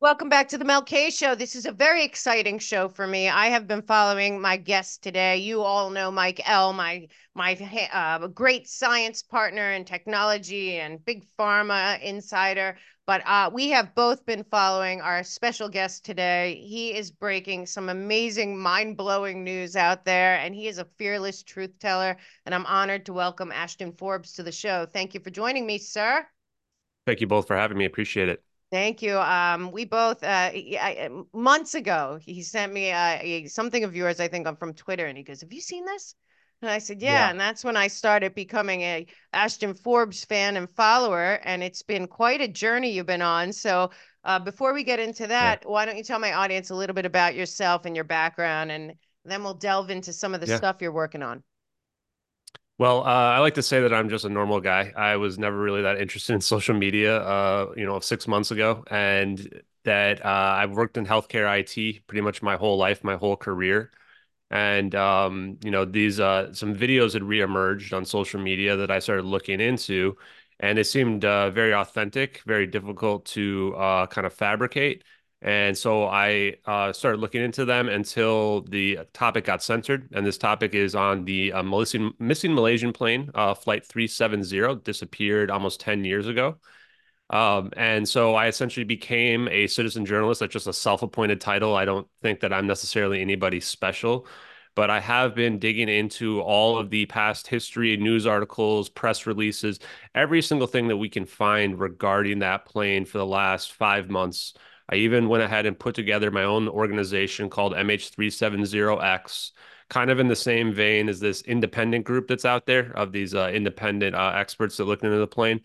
Welcome back to the Mel K Show. This is a very exciting show for me. I have been following my guest today. You all know Mike L, my my uh, great science partner in technology and big pharma insider. But uh, we have both been following our special guest today. He is breaking some amazing, mind blowing news out there, and he is a fearless truth teller. And I'm honored to welcome Ashton Forbes to the show. Thank you for joining me, sir. Thank you both for having me. Appreciate it. Thank you. Um, we both uh, months ago he sent me uh, something of yours. I think I'm from Twitter, and he goes, "Have you seen this?" And I said, yeah. yeah. And that's when I started becoming a Ashton Forbes fan and follower, and it's been quite a journey you've been on. So uh, before we get into that, yeah. why don't you tell my audience a little bit about yourself and your background, and then we'll delve into some of the yeah. stuff you're working on. Well, uh, I like to say that I'm just a normal guy. I was never really that interested in social media, uh, you know, six months ago, and that uh, I've worked in healthcare IT pretty much my whole life, my whole career. And um, you know, these uh, some videos had reemerged on social media that I started looking into, and it seemed uh, very authentic, very difficult to uh, kind of fabricate. And so I uh, started looking into them until the topic got censored. And this topic is on the uh, missing, missing Malaysian plane, uh, Flight 370, disappeared almost 10 years ago. Um, and so I essentially became a citizen journalist. That's just a self appointed title. I don't think that I'm necessarily anybody special, but I have been digging into all of the past history, news articles, press releases, every single thing that we can find regarding that plane for the last five months I even went ahead and put together my own organization called MH370X, kind of in the same vein as this independent group that's out there of these uh, independent uh, experts that look into the plane.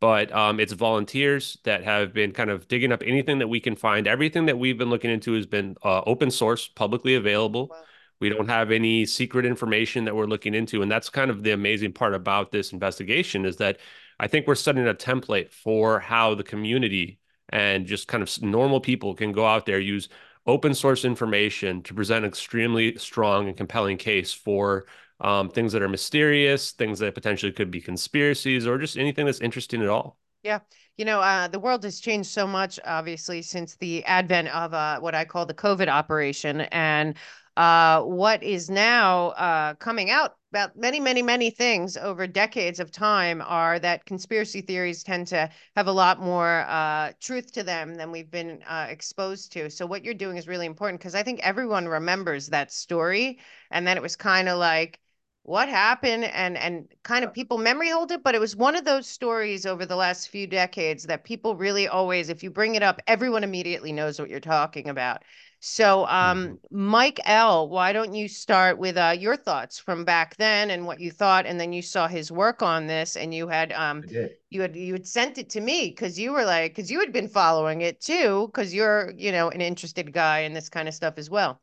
But um, it's volunteers that have been kind of digging up anything that we can find. Everything that we've been looking into has been uh, open source, publicly available. Wow. We don't have any secret information that we're looking into. And that's kind of the amazing part about this investigation is that I think we're setting a template for how the community and just kind of normal people can go out there use open source information to present an extremely strong and compelling case for um, things that are mysterious, things that potentially could be conspiracies, or just anything that's interesting at all. Yeah. You know, uh, the world has changed so much, obviously, since the advent of uh, what I call the COVID operation. And uh, what is now uh, coming out about many, many, many things over decades of time are that conspiracy theories tend to have a lot more uh, truth to them than we've been uh, exposed to. So what you're doing is really important because I think everyone remembers that story, and then it was kind of like what happened and and kind of people memory hold it but it was one of those stories over the last few decades that people really always if you bring it up everyone immediately knows what you're talking about so, um, mm-hmm. Mike L, why don't you start with uh, your thoughts from back then and what you thought, and then you saw his work on this, and you had um, you had you had sent it to me because you were like because you had been following it too because you're you know an interested guy in this kind of stuff as well.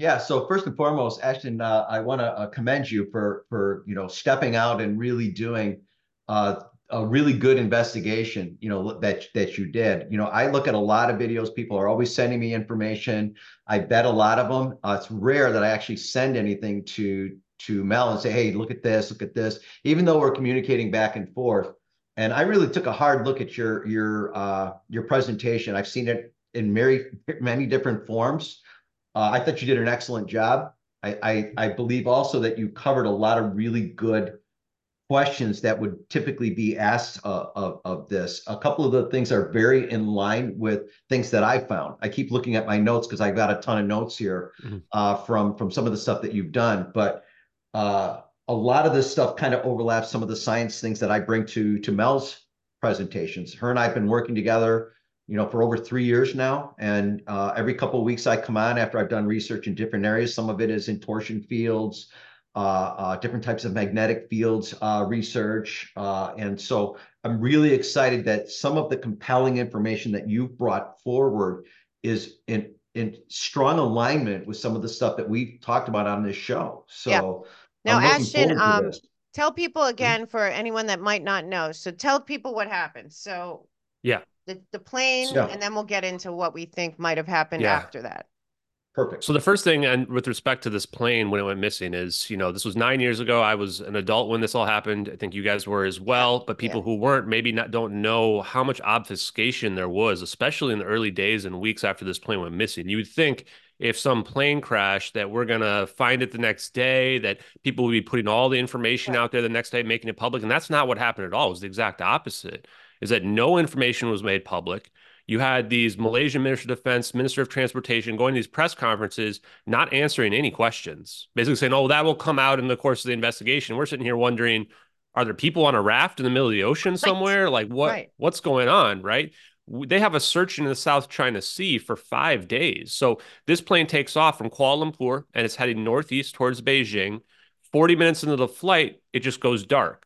Yeah. So first and foremost, Ashton, uh, I want to uh, commend you for for you know stepping out and really doing uh, a really good investigation, you know, that that you did. You know, I look at a lot of videos. People are always sending me information. I bet a lot of them. Uh, it's rare that I actually send anything to to Mel and say, "Hey, look at this, look at this." Even though we're communicating back and forth, and I really took a hard look at your your uh, your presentation. I've seen it in many many different forms. Uh, I thought you did an excellent job. I, I I believe also that you covered a lot of really good questions that would typically be asked uh, of, of this. A couple of the things are very in line with things that I found. I keep looking at my notes because I've got a ton of notes here mm-hmm. uh, from from some of the stuff that you've done, but uh, a lot of this stuff kind of overlaps some of the science things that I bring to to Mel's presentations. Her and I have been working together, you know, for over three years now, and uh, every couple of weeks I come on after I've done research in different areas. Some of it is in torsion fields. Uh, uh, different types of magnetic fields uh, research. and so I'm really excited that some of the compelling information that you've brought forward is in in strong alignment with some of the stuff that we've talked about on this show. So yeah. now, Ashton, um, tell people mm-hmm. again mm-hmm. for anyone that might not know. So tell people what happened. So yeah, the, the plane, yeah. and then we'll get into what we think might have happened yeah. after that. Perfect. So the first thing, and with respect to this plane when it went missing, is you know this was nine years ago. I was an adult when this all happened. I think you guys were as well. But people yeah. who weren't maybe not don't know how much obfuscation there was, especially in the early days and weeks after this plane went missing. You would think if some plane crash that we're gonna find it the next day, that people would be putting all the information Right. out there the next day, making it public, and that's not what happened at all. It was the exact opposite. Is that no information was made public you had these Malaysian Minister of Defense, Minister of Transportation going to these press conferences, not answering any questions, basically saying, oh, that will come out in the course of the investigation. We're sitting here wondering, are there people on a raft in the middle of the ocean somewhere? Like what Right. what's going on, right? They have a search in the South China Sea for five days. So this plane takes off from Kuala Lumpur and it's heading northeast towards Beijing. 40 minutes into the flight, it just goes dark.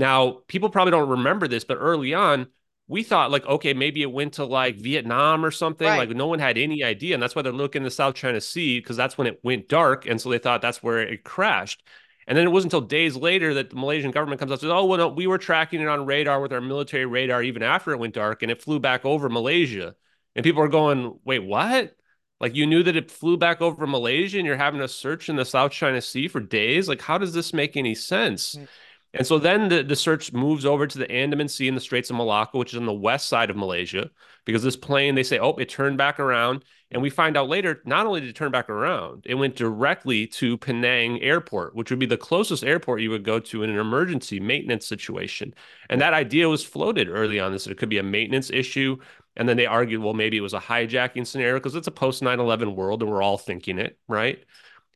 Now, people probably don't remember this, but early on, we thought like, okay, maybe it went to like Vietnam or something. Right. Like no one had any idea. And that's why they're looking in the South China Sea because that's when it went dark. And so they thought that's where it crashed. And then it wasn't until days later that the Malaysian government comes out and says, oh, well, no, we were tracking it on radar with our military radar even after it went dark and it flew back over Malaysia. And people are going, wait, what? Like you knew that it flew back over Malaysia and you're having a search in the South China Sea for days? Like, how does this make any sense? Mm. And so then the, the search moves over to the Andaman Sea and the Straits of Malacca, which is on the west side of Malaysia, because this plane, they say, oh, it turned back around. And we find out later, not only did it turn back around, it went directly to Penang Airport, which would be the closest airport you would go to in an emergency maintenance situation. And that idea was floated early on this it could be a maintenance issue. And then they argued, well, maybe it was a hijacking scenario because it's a post 9 11 world and we're all thinking it, right?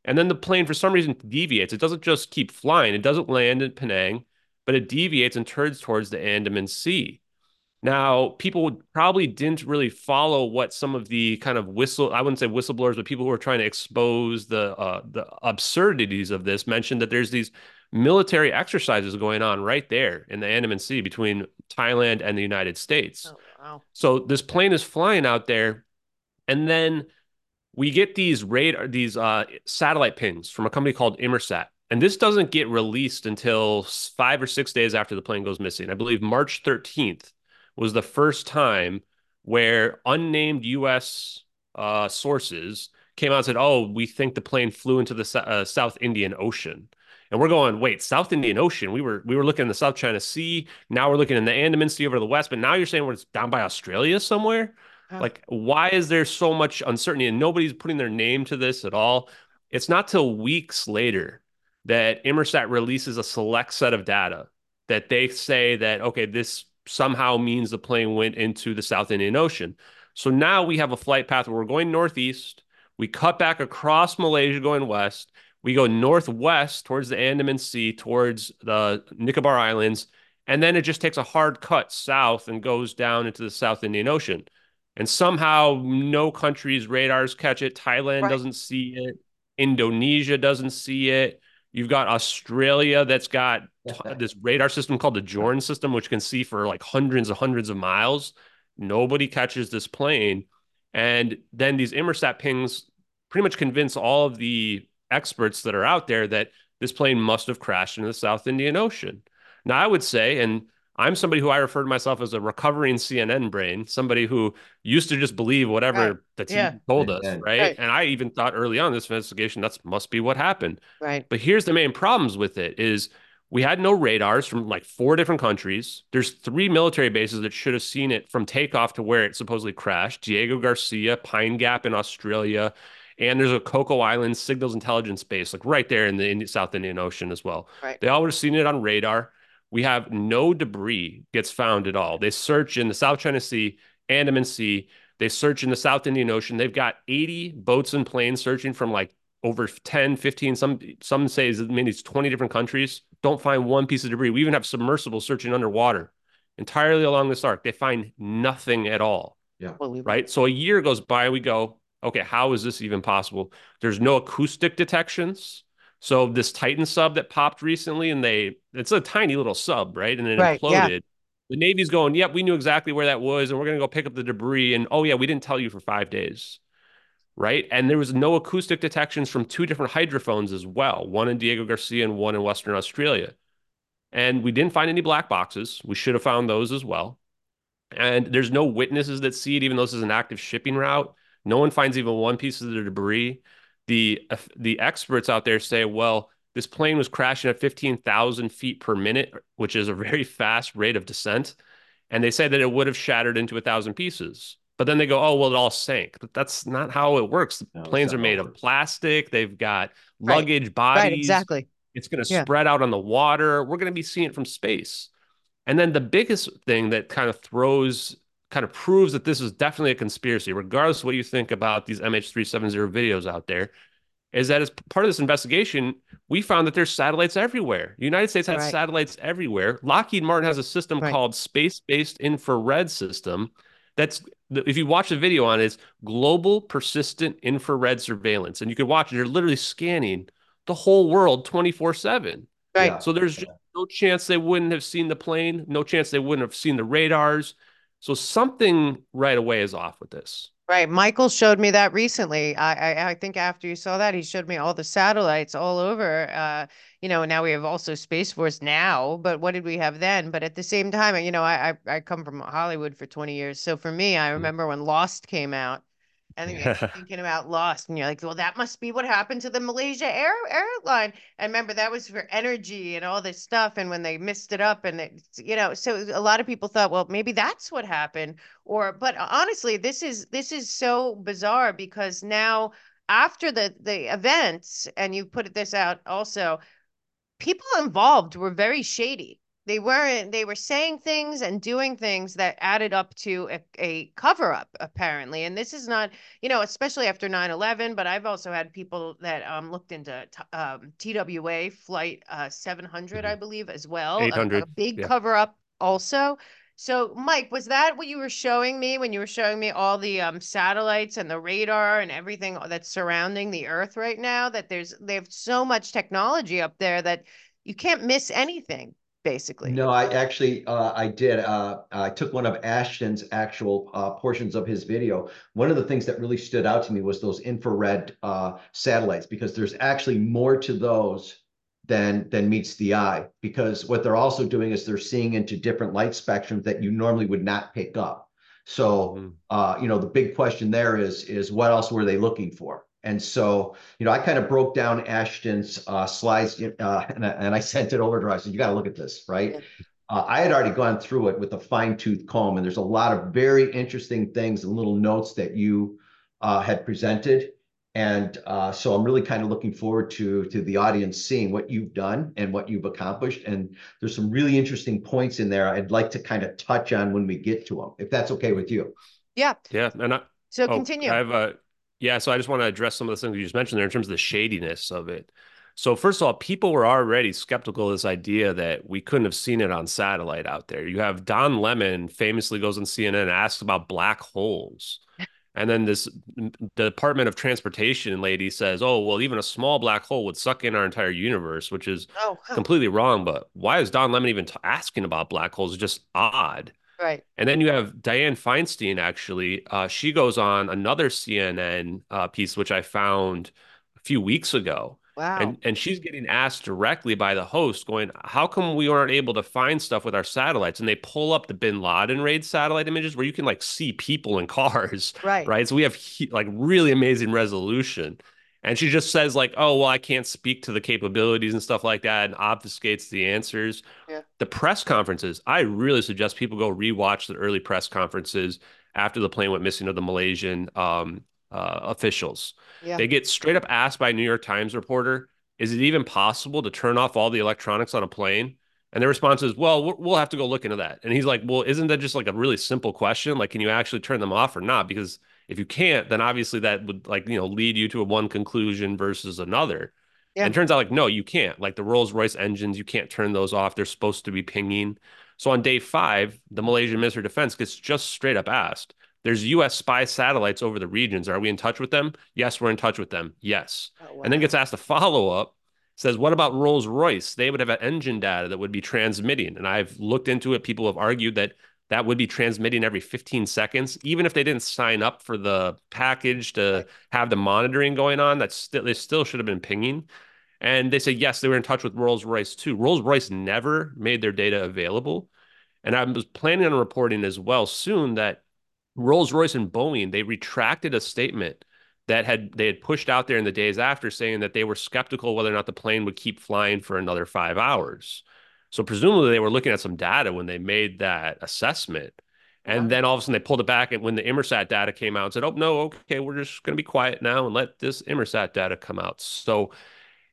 And then the plane, for some reason, deviates. It doesn't just keep flying, it doesn't land in Penang, but it deviates and turns towards the Andaman Sea. Now, people probably didn't really follow what some of the kind of whistle, I wouldn't say whistleblowers, but people who are trying to expose the uh, the absurdities of this mentioned that there's these military exercises going on right there in the Andaman Sea between Thailand and the United States. Oh, wow. So this plane is flying out there, and then we get these radar, these uh, satellite pings from a company called Inmarsat, and this doesn't get released until five or six days after the plane goes missing. I believe March 13th was the first time where unnamed U.S. Uh, sources came out and said, "Oh, we think the plane flew into the uh, South Indian Ocean." And we're going, wait, South Indian Ocean. We were we were looking in the South China Sea. Now we're looking in the Andaman Sea over to the west. But now you're saying we're down by Australia somewhere. Like, why is there so much uncertainty and nobody's putting their name to this at all? It's not till weeks later that Inmarsat releases a select set of data that they say that okay, this somehow means the plane went into the South Indian Ocean. So now we have a flight path where we're going northeast. We cut back across Malaysia going west. We go northwest towards the Andaman Sea, towards the Nicobar Islands, and then it just takes a hard cut south and goes down into the South Indian Ocean. And somehow no country's radars catch it. Thailand Right. doesn't see it. Indonesia doesn't see it. You've got Australia that's got t- this radar system called the Jorn system, which can see for like hundreds and hundreds of miles. Nobody catches this plane. And then these Inmarsat pings pretty much convince all of the experts that are out there that this plane must have crashed into the South Indian Ocean. Now, I would say, and I'm somebody who I refer to myself as a recovering CNN brain, somebody who used to just believe whatever Right. the TV Yeah. told us, Right. right? Right. And I even thought early on in this investigation that must be what happened. Right. But here's the main problems with it is we had no radars from like four different countries. There's three military bases that should have seen it from takeoff to where it supposedly crashed. Diego Garcia, Pine Gap in Australia, and there's a Coco Island signals intelligence base like right there in the South Indian Ocean as well. Right. They all would have seen it on radar. We have no debris gets found at all. They search in the South China Sea, Andaman Sea. They search in the South Indian Ocean. They've got 80 boats and planes searching from like over 10, 15, some some say as many as 20 different countries. Don't find one piece of debris. We even have submersibles searching underwater entirely along this arc. They find nothing at all, Unbelievable. right? So a year goes by, we go, okay, how is this even possible? There's no acoustic detections. So this Titan sub that popped recently, and they it's a tiny little sub, right? And it Right, yeah. imploded. The Navy's going, yep, we knew exactly where that was, and we're gonna go pick up the debris. And oh yeah, we didn't tell you for five days. Right. And there was no acoustic detections from two different hydrophones as well, one in Diego Garcia and one in Western Australia. And we didn't find any black boxes. We should have found those as well. And there's no witnesses that see it, even though this is an active shipping route. No one finds even one piece of the debris. The uh, the experts out there say, well, this plane was crashing at 15,000 feet per minute, which is a very fast rate of descent. And they say that it would have shattered into a thousand pieces. But then they go, oh, well, it all sank. But that's not how it works. The no, planes are made of plastic. They've got luggage right. bodies. Right, exactly. It's going to yeah. spread out on the water. We're going to be seeing it from space. And then the biggest thing that kind of throws, kind of proves that this is definitely a conspiracy, regardless of what you think about these MH370 videos out there, is that as part of this investigation, we found that there's satellites everywhere. The United States has right. satellites everywhere. Lockheed Martin has a system right. called Space-Based Infrared System. That's if you watch the video on it, it's global persistent infrared surveillance, and you can watch it. They're literally scanning the whole world 24 seven. Right. So there's just no chance they wouldn't have seen the plane. No chance they wouldn't have seen the radars. So something right away is off with this. Right. Michael showed me that recently. I, I, I think after you saw that, he showed me all the satellites all over. Uh, you know, now we have also Space Force now, but what did we have then? But at the same time, you know, I I, I come from Hollywood for 20 years. So for me, I mm. remember when Lost came out and then you're thinking about Lost, and you're like, well, that must be what happened to the Malaysia Air airline. And remember, that was for energy and all this stuff. And when they missed it up, and it, you know, so a lot of people thought, well, maybe that's what happened. Or, but uh, honestly, this is this is so bizarre because now after the the events, and you put this out also, people involved were very shady they weren't they were saying things and doing things that added up to a, a cover up apparently and this is not you know especially after 9-11 but i've also had people that um, looked into t- um, twa flight uh, 700 mm-hmm. i believe as well 800 a, a big yeah. cover up also so mike was that what you were showing me when you were showing me all the um, satellites and the radar and everything that's surrounding the earth right now that there's they have so much technology up there that you can't miss anything basically. No, I actually uh, I did. Uh, I took one of Ashton's actual uh, portions of his video. One of the things that really stood out to me was those infrared uh, satellites because there's actually more to those than than meets the eye. Because what they're also doing is they're seeing into different light spectrums that you normally would not pick up. So, mm. uh, you know, the big question there is is what else were they looking for? And so, you know, I kind of broke down Ashton's uh, slides uh, and, I, and I sent it over to her. I said, you got to look at this, right? Uh, I had already gone through it with a fine tooth comb, and there's a lot of very interesting things and little notes that you uh, had presented. And uh, so I'm really kind of looking forward to, to the audience seeing what you've done and what you've accomplished. And there's some really interesting points in there I'd like to kind of touch on when we get to them, if that's okay with you. Yeah. Yeah. And I, so oh, continue. I have a, yeah, so I just want to address some of the things you just mentioned there in terms of the shadiness of it. So first of all, people were already skeptical of this idea that we couldn't have seen it on satellite out there. You have Don Lemon famously goes on CNN and asks about black holes. And then this Department of Transportation lady says, "Oh, well, even a small black hole would suck in our entire universe," which is oh, huh. completely wrong. But why is Don Lemon even t- asking about black holes? It's just odd. Right. And then you have Dianne Feinstein, actually. Uh, she goes on another CNN uh, piece, which I found a few weeks ago. Wow. And, and she's getting asked directly by the host, going, How come we aren't able to find stuff with our satellites? And they pull up the bin Laden raid satellite images where you can like see people in cars. Right. Right. So we have like really amazing resolution. And she just says, like, oh, well, I can't speak to the capabilities and stuff like that and obfuscates the answers. Yeah. The press conferences, I really suggest people go rewatch the early press conferences after the plane went missing of the Malaysian um, uh, officials. Yeah. They get straight up asked by a New York Times reporter, is it even possible to turn off all the electronics on a plane? And their response is, well, we'll have to go look into that. And he's like, well, isn't that just like a really simple question? Like, can you actually turn them off or not? Because if you can't, then obviously that would like, you know, lead you to a one conclusion versus another. Yeah. And turns out like, no, you can't. Like the Rolls Royce engines, you can't turn those off. They're supposed to be pinging. So on day five, the Malaysian Minister of Defense gets just straight up asked, there's US spy satellites over the regions. Are we in touch with them? Yes, we're in touch with them. Yes. Oh, wow. And then gets asked a follow up says, What about Rolls Royce? They would have an engine data that would be transmitting. And I've looked into it. People have argued that that would be transmitting every 15 seconds even if they didn't sign up for the package to have the monitoring going on that still they still should have been pinging. And they say yes they were in touch with rolls-royce too. Rolls-royce never made their data available. And i was planning on reporting as well soon that Rolls Royce and Boeing, they retracted a statement that had they had pushed out there in the days after saying that they were skeptical whether or not the plane would keep flying for another five hours. So presumably they were looking at some data when they made that assessment. And then all of a sudden they pulled it back. And when the Inmarsat data came out and said, oh, no, okay, we're just going to be quiet now and let this Inmarsat data come out. So,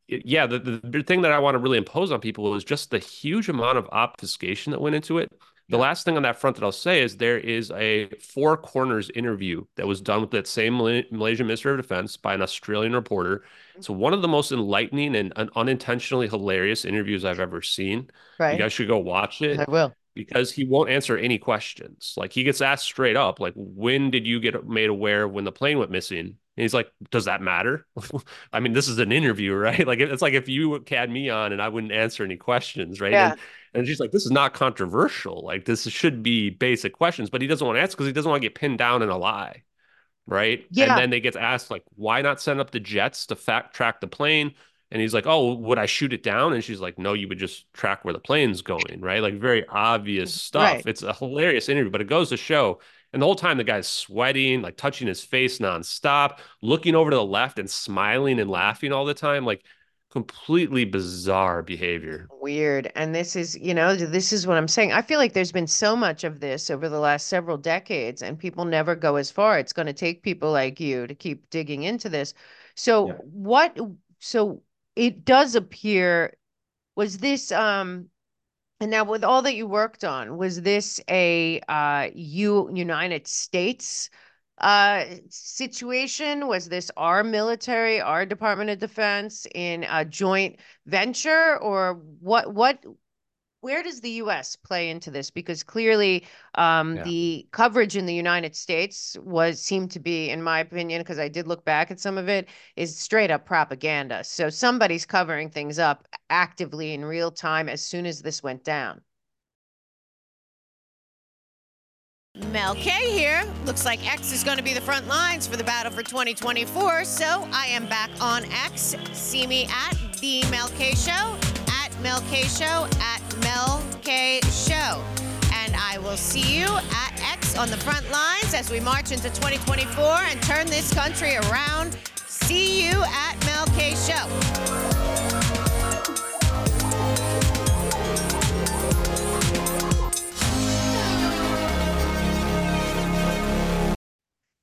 yeah, the, the thing that I want to really impose on people is just the huge amount of obfuscation that went into it. The last thing on that front that I'll say is there is a four corners interview that was done with that same Malaysian Minister of Defense by an Australian reporter. Mm-hmm. It's one of the most enlightening and unintentionally hilarious interviews I've ever seen. Right. You guys should go watch it. I will. Because he won't answer any questions. Like he gets asked straight up, like, when did you get made aware when the plane went missing? And he's like, does that matter? I mean, this is an interview, right? Like, it's like if you had me on and I wouldn't answer any questions, right? Yeah. And, and she's like, this is not controversial. Like, this should be basic questions, but he doesn't want to ask because he doesn't want to get pinned down in a lie, right? Yeah. And then they get asked, like, why not send up the jets to fact track the plane? And he's like, oh, would I shoot it down? And she's like, no, you would just track where the plane's going, right? Like, very obvious mm, stuff. Right. It's a hilarious interview, but it goes to show and the whole time, the guy's sweating, like touching his face nonstop, looking over to the left and smiling and laughing all the time. Like completely bizarre behavior. Weird. And this is, you know, this is what I'm saying. I feel like there's been so much of this over the last several decades, and people never go as far. It's going to take people like you to keep digging into this. So, yeah. what, so it does appear, was this, um, and now, with all that you worked on, was this a uh, U United States uh, situation? Was this our military, our Department of Defense in a joint venture, or what? What where does the U.S. play into this? Because clearly, um, yeah. the coverage in the United States was seemed to be, in my opinion, because I did look back at some of it, is straight up propaganda. So somebody's covering things up actively in real time as soon as this went down. Mel K here. Looks like X is going to be the front lines for the battle for 2024. So I am back on X. See me at the Mel K Show, at Mel K Show, at Mel K Show. And I will see you at X on the front lines as we march into 2024 and turn this country around. See you at Mel K Show.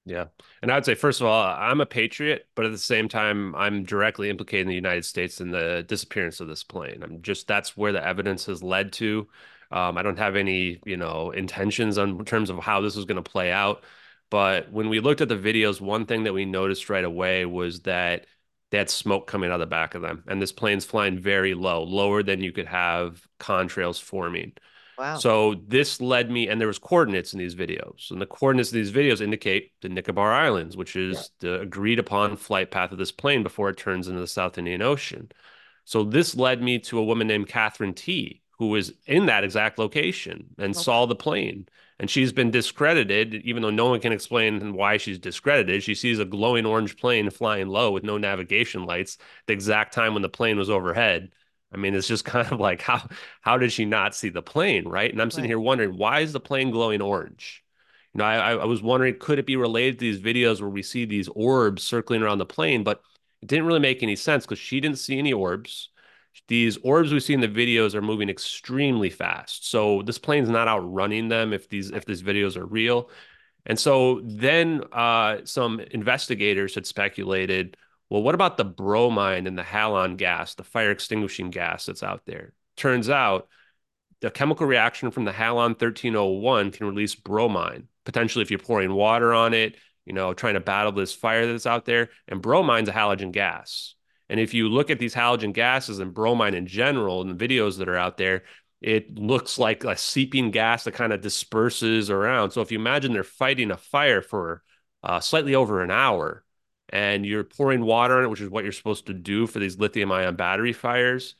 Yeah. And I'd say, first of all, I'm a patriot, but at the same time, I'm directly implicated in the United States in the disappearance of this plane. I'm just, that's where the evidence has led to. Um, I don't have any, you know, intentions on in terms of how this was going to play out. But when we looked at the videos, one thing that we noticed right away was that they had smoke coming out of the back of them. And this plane's flying very low, lower than you could have contrails forming. Wow. So this led me, and there was coordinates in these videos, and the coordinates of these videos indicate the Nicobar Islands, which is yeah. the agreed upon flight path of this plane before it turns into the South Indian Ocean. So this led me to a woman named Catherine T, who was in that exact location and okay. saw the plane. And she's been discredited, even though no one can explain why she's discredited. She sees a glowing orange plane flying low with no navigation lights the exact time when the plane was overhead I mean, it's just kind of like how how did she not see the plane, right? And I'm sitting right. here wondering why is the plane glowing orange? You know, I I was wondering could it be related to these videos where we see these orbs circling around the plane, but it didn't really make any sense because she didn't see any orbs. These orbs we see in the videos are moving extremely fast. So this plane's not outrunning them if these if these videos are real. And so then uh, some investigators had speculated well, what about the bromine and the halon gas, the fire extinguishing gas that's out there? Turns out the chemical reaction from the halon 1301 can release bromine, potentially if you're pouring water on it, you know, trying to battle this fire that's out there. And bromine's a halogen gas. And if you look at these halogen gases and bromine in general in the videos that are out there, it looks like a seeping gas that kind of disperses around. So if you imagine they're fighting a fire for uh, slightly over an hour, and you're pouring water on it, which is what you're supposed to do for these lithium ion battery fires,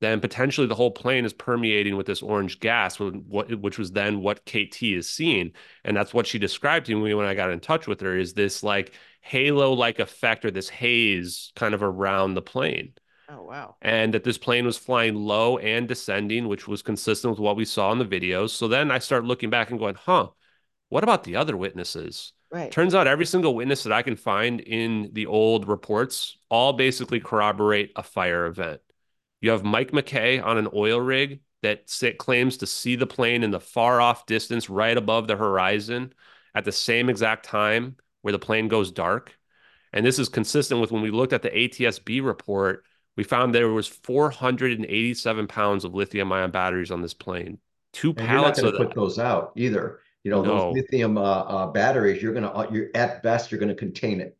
then potentially the whole plane is permeating with this orange gas, which was then what KT is seeing. And that's what she described to me when I got in touch with her is this like halo like effect or this haze kind of around the plane. Oh, wow. And that this plane was flying low and descending, which was consistent with what we saw in the videos. So then I start looking back and going, huh, What about the other witnesses? Right. Turns out every single witness that I can find in the old reports all basically corroborate a fire event. You have Mike McKay on an oil rig that claims to see the plane in the far off distance right above the horizon at the same exact time where the plane goes dark. And this is consistent with when we looked at the ATSB report, we found there was 487 pounds of lithium ion batteries on this plane. Two And pallets you're of not going to that. put those out either. You know, No. those lithium uh, uh, batteries, you're going to, you're at best, you're going to contain it.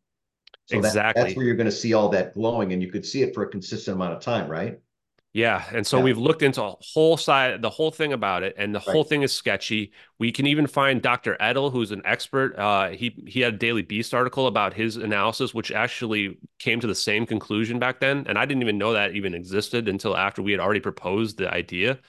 So that, Exactly. that's where you're going to see all that glowing, and you could see it for a consistent amount of time, right? Yeah, and so Yeah. we've looked into a whole side, the whole thing about it, and the whole thing is sketchy. We can even find Dr. Edel, who's an expert. Uh, he he had a Daily Beast article about his analysis, which actually came to the same conclusion back then, and I didn't even know that even existed until after we had already proposed the idea.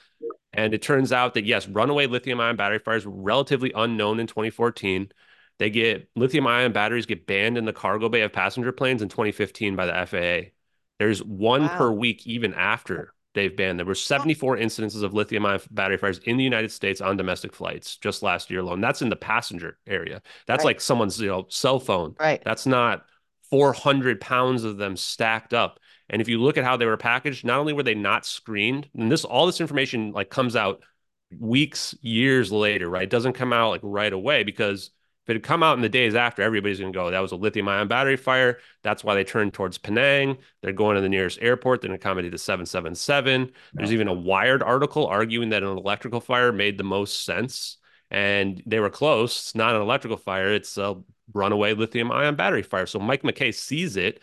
And it turns out that yes, runaway lithium-ion battery fires were relatively unknown in 2014. They get lithium-ion batteries get banned in the cargo bay of passenger planes in 2015 by the FAA. There's one Wow. per week even after they've banned. There were 74 incidences of lithium ion battery fires in the United States on domestic flights just last year alone. That's in the passenger area. That's Right. like someone's you know cell phone. Right. That's not 400 pounds of them stacked up. And if you look at how they were packaged, not only were they not screened, and this all this information like comes out weeks, years later, right? It doesn't come out like right away because if it had come out in the days after, everybody's going to go, that was a lithium ion battery fire. That's why they turned towards Penang. They're going to the nearest airport. They're going to accommodate the 777. There's even a Wired article arguing that an electrical fire made the most sense. And they were close. It's not an electrical fire, it's a runaway lithium ion battery fire. So Mike McKay sees it.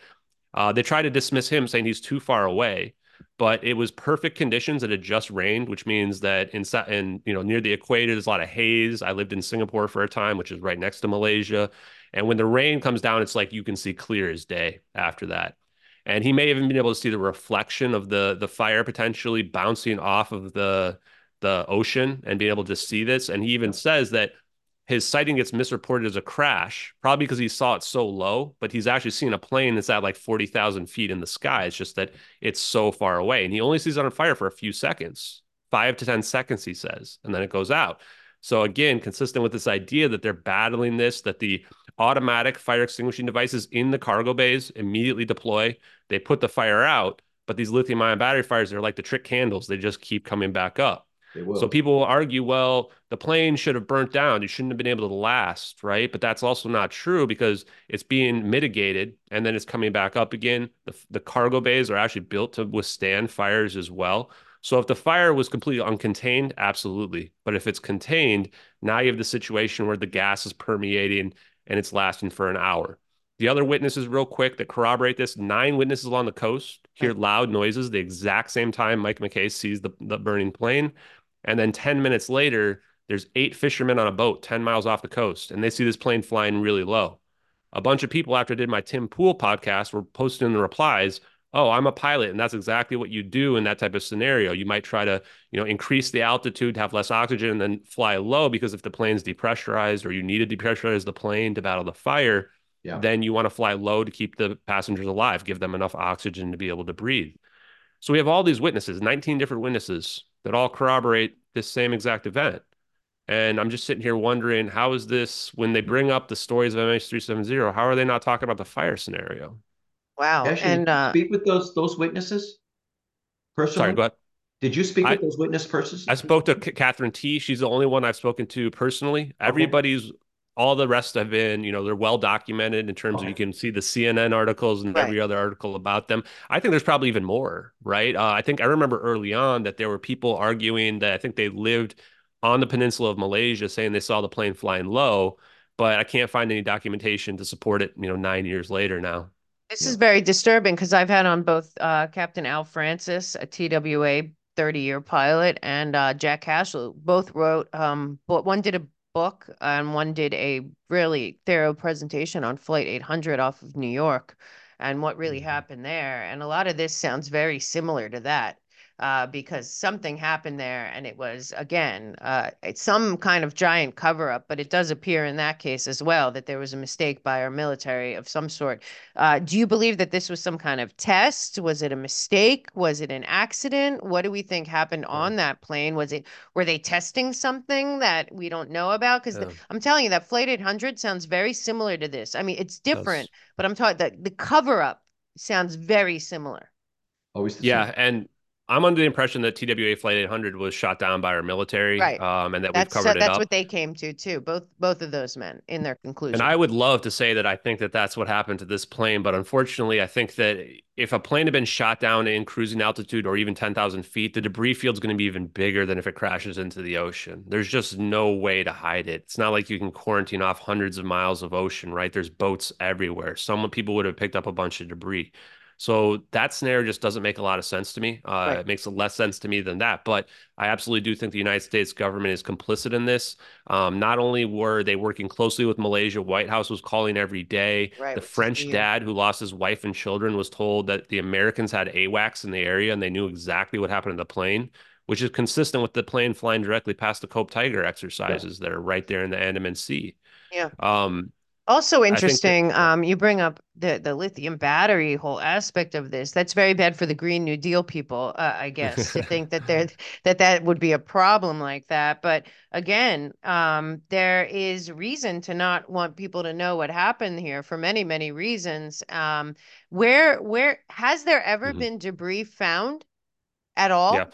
Uh, they try to dismiss him, saying he's too far away but it was perfect conditions. It had just rained, which means that in, in you know near the equator, there's a lot of haze. I lived in Singapore for a time, which is right next to Malaysia, and when the rain comes down, it's like you can see clear as day after that. And he may even been able to see the reflection of the the fire potentially bouncing off of the the ocean and being able to see this. And he even says that his sighting gets misreported as a crash, probably because he saw it so low, but he's actually seen a plane that's at like 40,000 feet in the sky. It's just that it's so far away. And he only sees it on fire for a few seconds, five to 10 seconds, he says, and then it goes out. So, again, consistent with this idea that they're battling this, that the automatic fire extinguishing devices in the cargo bays immediately deploy, they put the fire out. But these lithium ion battery fires, they're like the trick candles, they just keep coming back up. They will. So people will argue, well, the plane should have burnt down. It shouldn't have been able to last, right? But that's also not true because it's being mitigated and then it's coming back up again. The, the cargo bays are actually built to withstand fires as well. So if the fire was completely uncontained, absolutely. But if it's contained, now you have the situation where the gas is permeating and it's lasting for an hour. The other witnesses, real quick, that corroborate this nine witnesses along the coast hear loud noises the exact same time Mike McKay sees the, the burning plane. And then 10 minutes later, there's eight fishermen on a boat 10 miles off the coast, and they see this plane flying really low. A bunch of people, after I did my Tim Pool podcast, were posting the replies, Oh, I'm a pilot, and that's exactly what you do in that type of scenario. You might try to, you know, increase the altitude, have less oxygen, and then fly low because if the plane's depressurized or you need to depressurize the plane to battle the fire, Yeah. then you want to fly low to keep the passengers alive, give them enough oxygen to be able to breathe. So we have all these witnesses, 19 different witnesses that all corroborate this same exact event. And I'm just sitting here wondering how is this when they bring up the stories of MH370, how are they not talking about the fire scenario? Wow. Actually, and uh, speak with those those witnesses personally. Sorry, go ahead. Did you speak I- with those witness persons? I spoke to Catherine T. She's the only one I've spoken to personally. Everybody's all the rest have been, you know, they're well documented in terms of you can see the CNN articles and Right. every other article about them. I think there's probably even more, right? Uh, I think I remember early on that there were people arguing that I think they lived on the peninsula of Malaysia saying they saw the plane flying low, but I can't find any documentation to support it, you know, nine years later now. This Yeah. is very disturbing because I've had on both uh, Captain Al Francis, a TWA 30 year pilot, and uh, Jack Cashill. Both wrote, um, but one did a book and one did a really thorough presentation on Flight 800 off of New York and what really Mhm. happened there. And a lot of this sounds very similar to that. Uh, because something happened there, and it was again uh, it's some kind of giant cover up. But it does appear in that case as well that there was a mistake by our military of some sort. Uh, do you believe that this was some kind of test? Was it a mistake? Was it an accident? What do we think happened on that plane? Was it were they testing something that we don't know about? Because Yeah. I'm telling you, that Flight 800 sounds very similar to this. I mean, it's Does. different, but I'm talking the the cover up sounds very similar. Always the Yeah, same. and I'm under the impression that TWA Flight 800 was shot down by our military, Right. um, and that we've That's covered it that's up. what they came to too. Both both of those men in their conclusion. And I would love to say that I think that that's what happened to this plane, but unfortunately, I think that if a plane had been shot down in cruising altitude or even 10,000 feet, the debris field's going to be even bigger than if it crashes into the ocean. There's just no way to hide it. It's not like you can quarantine off hundreds of miles of ocean, right? There's boats everywhere. Some people would have picked up a bunch of debris. So that scenario just doesn't make a lot of sense to me. Uh, Right. It makes less sense to me than that. But I absolutely do think the United States government is complicit in this. Um, not only were they working closely with Malaysia, White House was calling every day. Right, the French weird. dad who lost his wife and children was told that the Americans had AWACS in the area and they knew exactly what happened to the plane, which is consistent with the plane flying directly past the Cope Tiger exercises that are right there in the Andaman Sea. Yeah. Um, Also think that- interesting, um, you bring up the the lithium battery whole aspect of this. That's very bad for the Green New Deal people, uh, I guess, to think that there that that would be a problem like that. But again, um, there is reason to not want people to know what happened here for many many reasons. Um, where where has there ever Mhm. been debris found at all? Yeah.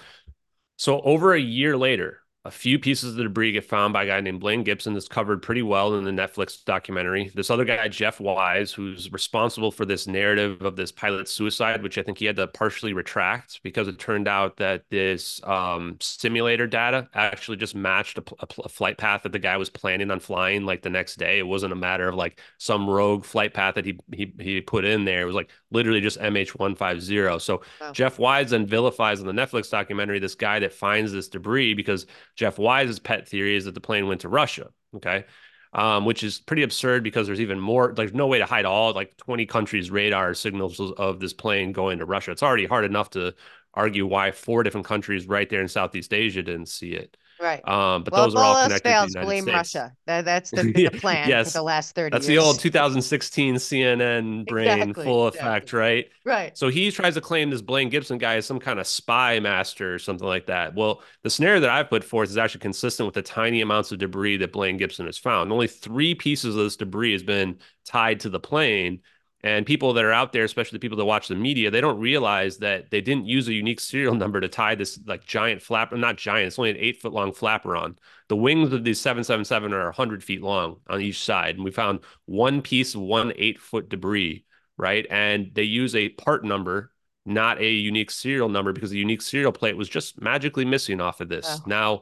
So over a year later, a few pieces of debris get found by a guy named Blaine Gibson that's covered pretty well in the Netflix documentary. This other guy, Jeff Wise, who's responsible for this narrative of this pilot's suicide, which I think he had to partially retract because it turned out that this um, simulator data actually just matched a, a a flight path that the guy was planning on flying like the next day. It wasn't a matter of like some rogue flight path that he he he put in there. It was like literally just MH150. So Wow. Jeff Wise then vilifies in the Netflix documentary this guy that finds this debris because Jeff Wise's pet theory is that the plane went to Russia. Okay. Um, which is pretty absurd because there's even more, there's no way to hide all like 20 countries' radar signals of this plane going to Russia. It's already hard enough to argue why four different countries right there in Southeast Asia didn't see it. Right. Um, but well, those are all all connected fails, to the United blame States. Russia. That, that's the, the plan yes. for the last 30 That's years. the old 2016 CNN brain Exactly, full exactly. effect, right? Right. So he tries to claim this Blaine Gibson guy is some kind of spy master or something like that. Well, the scenario that I've put forth is actually consistent with the tiny amounts of debris that Blaine Gibson has found. Only three pieces of this debris has been tied to the plane. And people that are out there, especially the people that watch the media, they don't realize that they didn't use a unique serial number to tie this like giant flapper, not giant, it's only an eight foot long flapper on. The wings of these 777 are 100 feet long on each side. And we found one piece of one eight foot debris, right? And they use a part number, not a unique serial number, because the unique serial plate was just magically missing off of this. Wow. Now,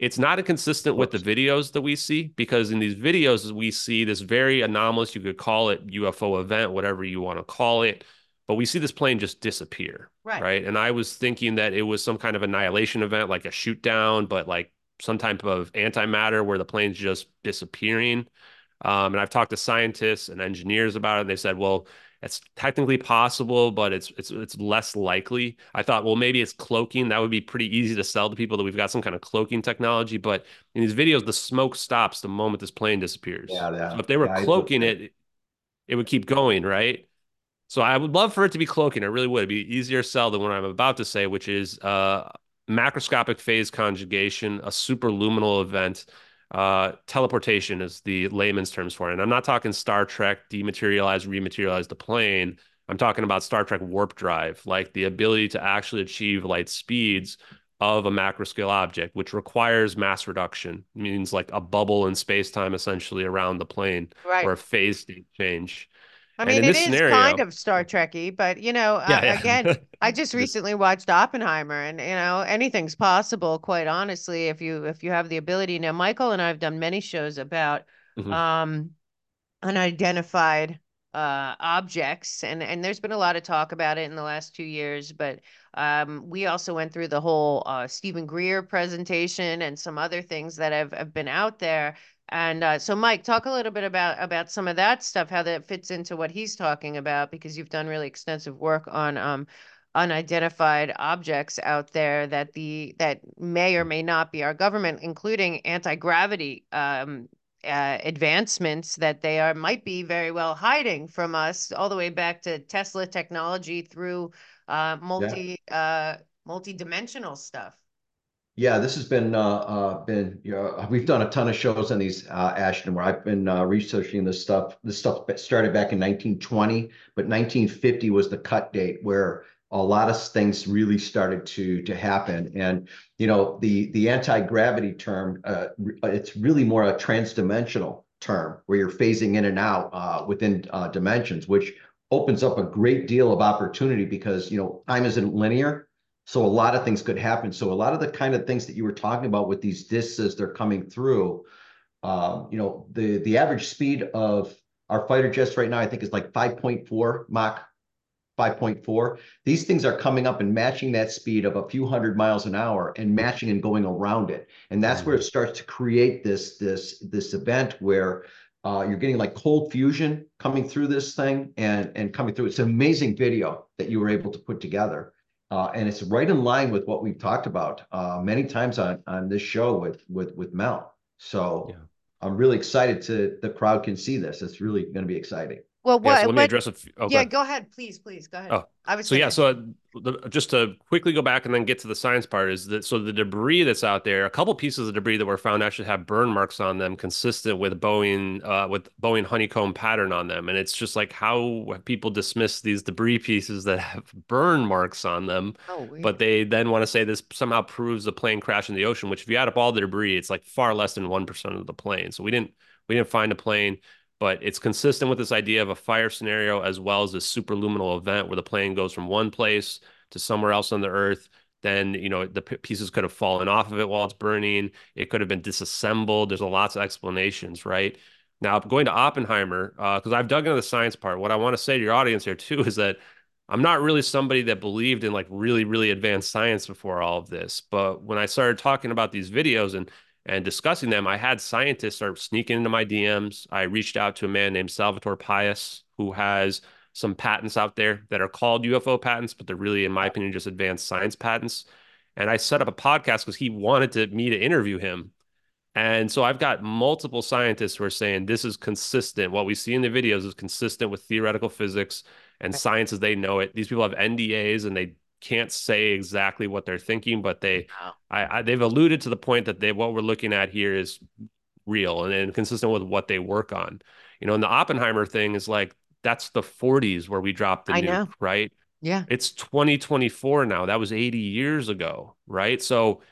it's not inconsistent with the videos that we see because in these videos we see this very anomalous you could call it UFO event whatever you want to call it but we see this plane just disappear Right. right? And I was thinking that it was some kind of annihilation event like a shoot down but like some type of antimatter where the plane's just disappearing. Um, and I've talked to scientists and engineers about it and they said well it's technically possible, but it's it's it's less likely. I thought, well, maybe it's cloaking. That would be pretty easy to sell to people that we've got some kind of cloaking technology. But in these videos, the smoke stops the moment this plane disappears. Yeah, yeah. So if they were Yeah, cloaking it, it would keep going, right? So I would love for it to be cloaking. I really would. It'd be easier to sell than what I'm about to say, which is uh, macroscopic phase conjugation, a superluminal event. Uh, teleportation is the layman's terms for it. And I'm not talking Star Trek dematerialize, rematerialize the plane. I'm talking about Star Trek warp drive, like the ability to actually achieve light speeds of a macro scale object, which requires mass reduction, means like a bubble in space time essentially around the plane Right. or a phase state change. I mean, it is scenario- kind of Star Trekky, but you know, uh, Yeah, yeah. again, I just recently watched Oppenheimer, and you know, anything's possible. Quite honestly, if you if you have the ability. Now, Michael and I have done many shows about Mhm. um unidentified uh objects, and and there's been a lot of talk about it in the last two years. But um, we also went through the whole uh, Steven Greer presentation and some other things that have have been out there. And uh, so, Mike, talk a little bit about about some of that stuff, how that fits into what he's talking about, because you've done really extensive work on um, unidentified objects out there that the that may or may not be our government, including anti-gravity um, uh, advancements that they are might be very well hiding from us, all the way back to Tesla technology through uh, multi yeah. uh, multi-dimensional stuff. Yeah, this has been uh, uh, been you know we've done a ton of shows on these uh, Ashton where I've been uh, researching this stuff. This stuff started back in 1920, but 1950 was the cut date where a lot of things really started to to happen. And you know the the anti gravity term, uh, it's really more a transdimensional term where you're phasing in and out uh, within uh, dimensions, which opens up a great deal of opportunity because you know time isn't linear so a lot of things could happen. So a lot of the kind of things that you were talking about with these discs as they're coming through, um, you know, the the average speed of our fighter jets right now, I think is like 5.4 Mach 5.4. These things are coming up and matching that speed of a few hundred miles an hour and matching and going around it. And that's where it starts to create this this this event where uh, you're getting like cold fusion coming through this thing and and coming through. It's an amazing video that you were able to put together. Uh, and it's right in line with what we've talked about uh, many times on on this show with with with Mel. So yeah. I'm really excited to the crowd can see this. It's really going to be exciting. Well, what? Yeah, so let me address a few. Oh, yeah, go ahead, please, please, go ahead. Oh, I was so thinking. yeah. So uh, just to quickly go back and then get to the science part is that so the debris that's out there, a couple pieces of debris that were found actually have burn marks on them, consistent with Boeing uh, with Boeing honeycomb pattern on them, and it's just like how people dismiss these debris pieces that have burn marks on them, oh, but they then want to say this somehow proves the plane crashed in the ocean. Which, if you add up all the debris, it's like far less than one percent of the plane. So we didn't we didn't find a plane but it's consistent with this idea of a fire scenario as well as a superluminal event where the plane goes from one place to somewhere else on the earth. Then you know the pieces could have fallen off of it while it's burning. It could have been disassembled. There's a lots of explanations right? Now going to oppenheimer because uh, i've dug into the science part what i want to say to your audience here too is that i'm not really somebody that believed in like really really advanced science before all of this but when i started talking about these videos and and discussing them, I had scientists start sneaking into my DMs. I reached out to a man named Salvatore Pais, who has some patents out there that are called UFO patents, but they're really, in my opinion, just advanced science patents. And I set up a podcast because he wanted to, me to interview him. And so I've got multiple scientists who are saying this is consistent. What we see in the videos is consistent with theoretical physics and science as they know it. These people have NDAs and they can't say exactly what they're thinking, but they, I, I, they've alluded to the point that they what we're looking at here is real and, and consistent with what they work on. You know, and the Oppenheimer thing is like that's the 40s where we dropped the I nuke, know. right? Yeah. It's 2024 now. That was 80 years ago, right? So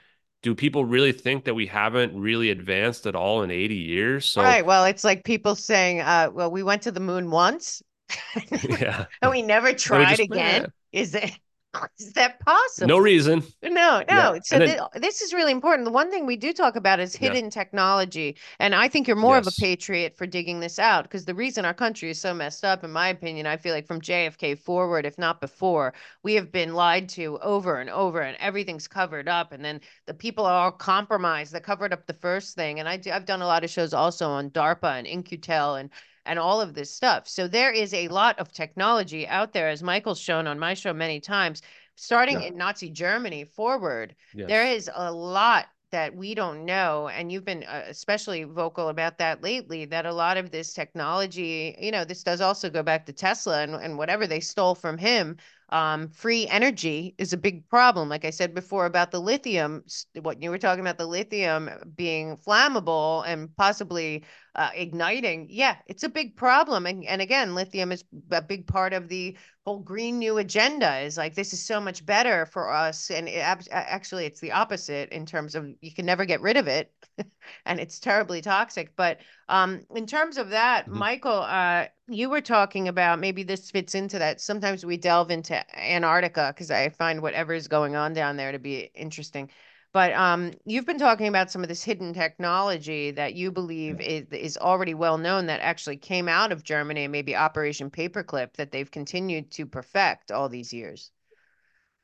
do people really think that we haven't really advanced at all in 80 years? So Right. Well, it's like people saying, uh, well, we went to the moon once. yeah. and we never tried just, again. Man. Is it is that possible? No reason. No, no. So then, th- this is really important. The one thing we do talk about is hidden yeah. technology. And I think you're more yes. of a patriot for digging this out because the reason our country is so messed up, in my opinion, I feel like from JFK forward, if not before, we have been lied to over and over and everything's covered up. And then the people are all compromised. They covered up the first thing. And I do, I've done a lot of shows also on DARPA and In-Q-Tel and and all of this stuff. So there is a lot of technology out there, as Michael's shown on my show many times, starting yeah. in Nazi Germany forward. Yes. There is a lot that we don't know and you've been uh, especially vocal about that lately that a lot of this technology you know this does also go back to tesla and, and whatever they stole from him um, free energy is a big problem. Like I said before about the lithium, what you were talking about the lithium being flammable and possibly uh, igniting. Yeah, it's a big problem. And, and again, lithium is a big part of the whole Green New Agenda is like, this is so much better for us. And it, actually, it's the opposite in terms of you can never get rid of it and it's terribly toxic. But um, in terms of that, mm-hmm. Michael, uh, you were talking about maybe this fits into that. Sometimes we delve into Antarctica because I find whatever is going on down there to be interesting. But um, you've been talking about some of this hidden technology that you believe is, is already well known that actually came out of Germany, maybe Operation Paperclip, that they've continued to perfect all these years.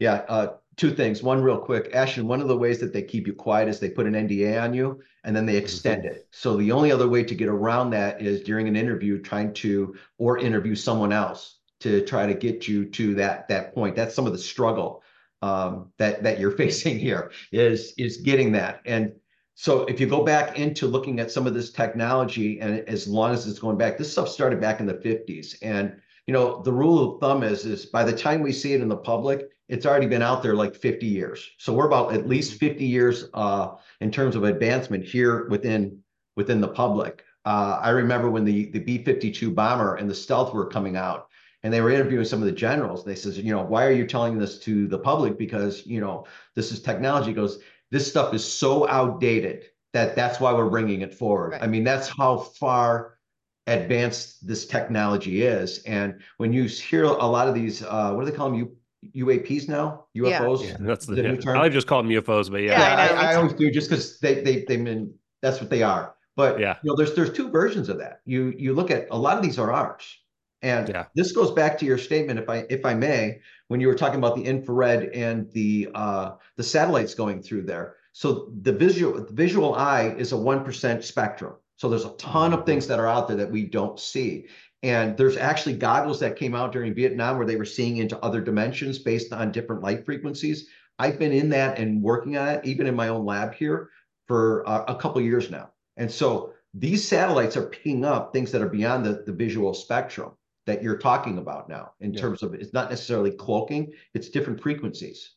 Yeah, uh, two things. One, real quick, Ashton. One of the ways that they keep you quiet is they put an NDA on you, and then they extend it. So the only other way to get around that is during an interview, trying to or interview someone else to try to get you to that that point. That's some of the struggle um, that that you're facing here is is getting that. And so if you go back into looking at some of this technology, and as long as it's going back, this stuff started back in the 50s. And you know, the rule of thumb is is by the time we see it in the public, it's already been out there like 50 years. So we're about at least 50 years uh, in terms of advancement here within within the public. Uh, I remember when the the B-52 bomber and the stealth were coming out, and they were interviewing some of the generals. They says, you know, why are you telling this to the public? Because you know this is technology. He goes, this stuff is so outdated that that's why we're bringing it forward. Right. I mean, that's how far advanced this technology is. And when you hear a lot of these, uh, what do they call them? U- UAPs now, UFOs. Yeah, that's the, the new term. I just call them UFOs, but yeah, yeah I, I, I, always do just because they they they mean that's what they are. But yeah, you know, there's there's two versions of that. You you look at a lot of these are ours, and yeah. this goes back to your statement, if I if I may, when you were talking about the infrared and the uh, the satellites going through there. So the visual the visual eye is a one percent spectrum. So there's a ton of things that are out there that we don't see. And there's actually goggles that came out during Vietnam where they were seeing into other dimensions based on different light frequencies. I've been in that and working on it, even in my own lab here, for uh, a couple years now. And so these satellites are picking up things that are beyond the, the visual spectrum that you're talking about now in yeah. terms of it's not necessarily cloaking, it's different frequencies,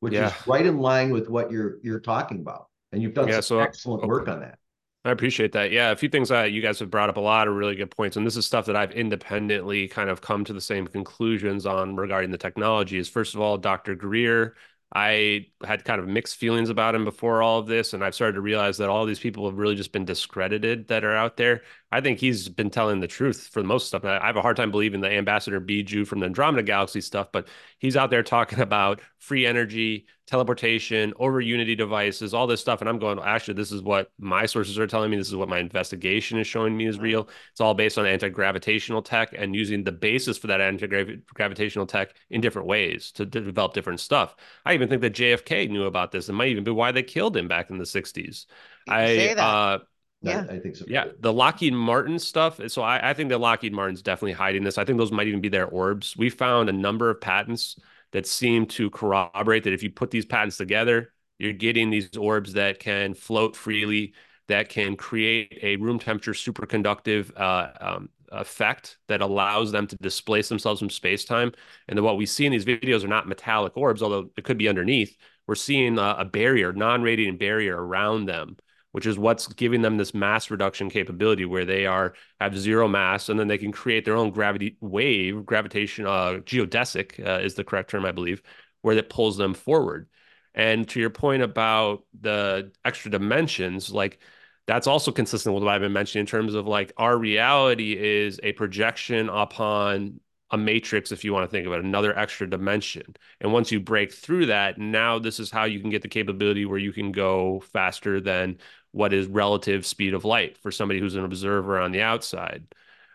which yeah. is right in line with what you're you're talking about. And you've done yeah, so, excellent okay. work on that. I appreciate that. Yeah, a few things that you guys have brought up a lot of really good points, and this is stuff that I've independently kind of come to the same conclusions on regarding the technology. Is first of all, Dr. Greer I had kind of mixed feelings about him before all of this, and I've started to realize that all these people have really just been discredited that are out there. I think he's been telling the truth for the most stuff. I have a hard time believing the Ambassador Jew from the Andromeda Galaxy stuff, but he's out there talking about free energy, teleportation, over Unity devices, all this stuff. And I'm going, actually, this is what my sources are telling me. This is what my investigation is showing me is real. It's all based on anti gravitational tech and using the basis for that anti gravitational tech in different ways to, to, develop different stuff. I even think that JFK knew about this. It might even be why they killed him back in the 60s. I, uh, yeah, I, I think so. Yeah, the Lockheed Martin stuff. So I, I think that Lockheed Martin's definitely hiding this. I think those might even be their orbs. We found a number of patents that seem to corroborate that if you put these patents together, you're getting these orbs that can float freely, that can create a room temperature superconductive uh, um, effect that allows them to displace themselves from space time. And what we see in these videos are not metallic orbs, although it could be underneath. We're seeing a, a barrier, non radiating barrier around them which is what's giving them this mass reduction capability where they are have zero mass and then they can create their own gravity wave, gravitation, uh, geodesic uh, is the correct term, I believe, where that pulls them forward. And to your point about the extra dimensions, like that's also consistent with what I've been mentioning in terms of like our reality is a projection upon a matrix if you want to think of it another extra dimension and once you break through that now this is how you can get the capability where you can go faster than what is relative speed of light for somebody who's an observer on the outside.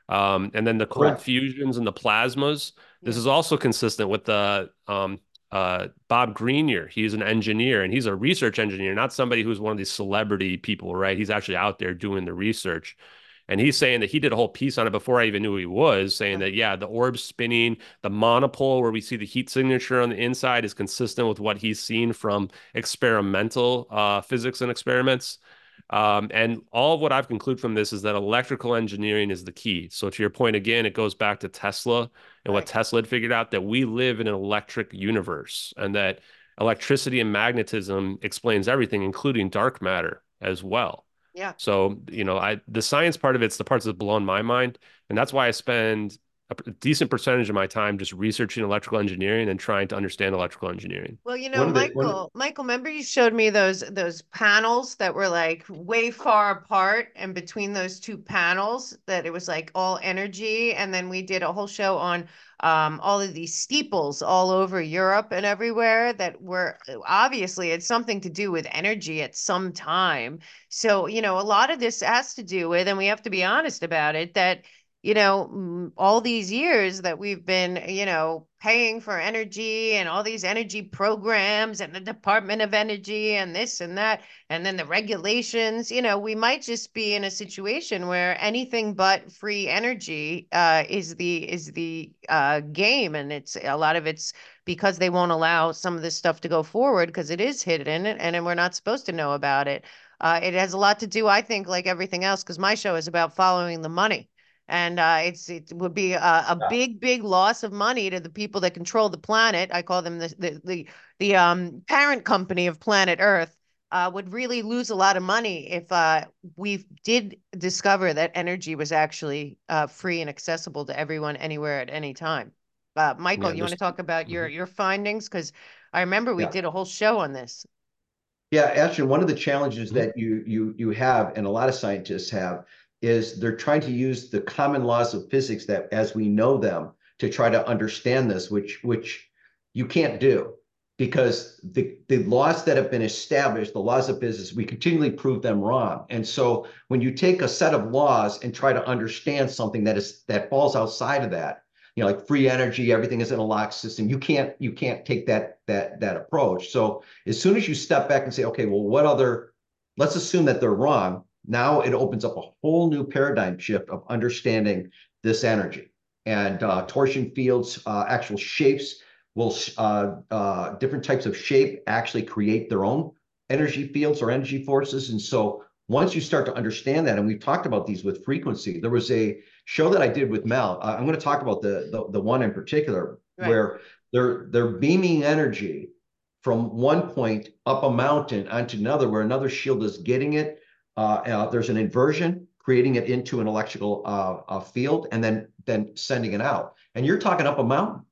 Um, and then the cold Correct. fusions and the plasmas. This is also consistent with the um, uh, Bob Greenyer. He's an engineer and he's a research engineer, not somebody who's one of these celebrity people, right? He's actually out there doing the research. And he's saying that he did a whole piece on it before I even knew he was, saying that, yeah, the orb spinning, the monopole where we see the heat signature on the inside is consistent with what he's seen from experimental uh, physics and experiments. Um, and all of what I've concluded from this is that electrical engineering is the key. So to your point again, it goes back to Tesla and right. what Tesla had figured out that we live in an electric universe and that electricity and magnetism explains everything, including dark matter as well. Yeah. So, you know, I the science part of it's the parts that blown my mind. And that's why I spend a decent percentage of my time just researching electrical engineering and trying to understand electrical engineering. Well, you know, Michael, they, Michael, remember you showed me those those panels that were like way far apart, and between those two panels, that it was like all energy. And then we did a whole show on um, all of these steeples all over Europe and everywhere that were obviously it's something to do with energy at some time. So, you know, a lot of this has to do with, and we have to be honest about it, that you know, all these years that we've been, you know, paying for energy and all these energy programs and the Department of Energy and this and that, and then the regulations, you know, we might just be in a situation where anything but free energy uh, is the is the uh, game, and it's a lot of it's because they won't allow some of this stuff to go forward because it is hidden and, and we're not supposed to know about it. Uh, it has a lot to do, I think, like everything else, because my show is about following the money and uh, it's it would be a, a yeah. big big loss of money to the people that control the planet i call them the the the, the um, parent company of planet earth uh, would really lose a lot of money if uh, we did discover that energy was actually uh, free and accessible to everyone anywhere at any time uh, michael yeah, you want to talk about mm-hmm. your your findings because i remember we yeah. did a whole show on this yeah actually one of the challenges mm-hmm. that you you you have and a lot of scientists have is they're trying to use the common laws of physics that as we know them to try to understand this, which which you can't do because the, the laws that have been established, the laws of physics, we continually prove them wrong. And so when you take a set of laws and try to understand something that is that falls outside of that, you know, like free energy, everything is in a locked system. You can't you can't take that that that approach. So as soon as you step back and say, okay, well, what other? Let's assume that they're wrong now it opens up a whole new paradigm shift of understanding this energy and uh, torsion fields, uh, actual shapes will uh, uh, different types of shape actually create their own energy fields or energy forces. And so once you start to understand that, and we've talked about these with frequency, there was a show that I did with Mel. Uh, I'm going to talk about the, the, the one in particular right. where they're they're beaming energy from one point up a mountain onto another, where another shield is getting it uh, uh, there's an inversion, creating it into an electrical uh, field, and then then sending it out. And you're talking up a mountain.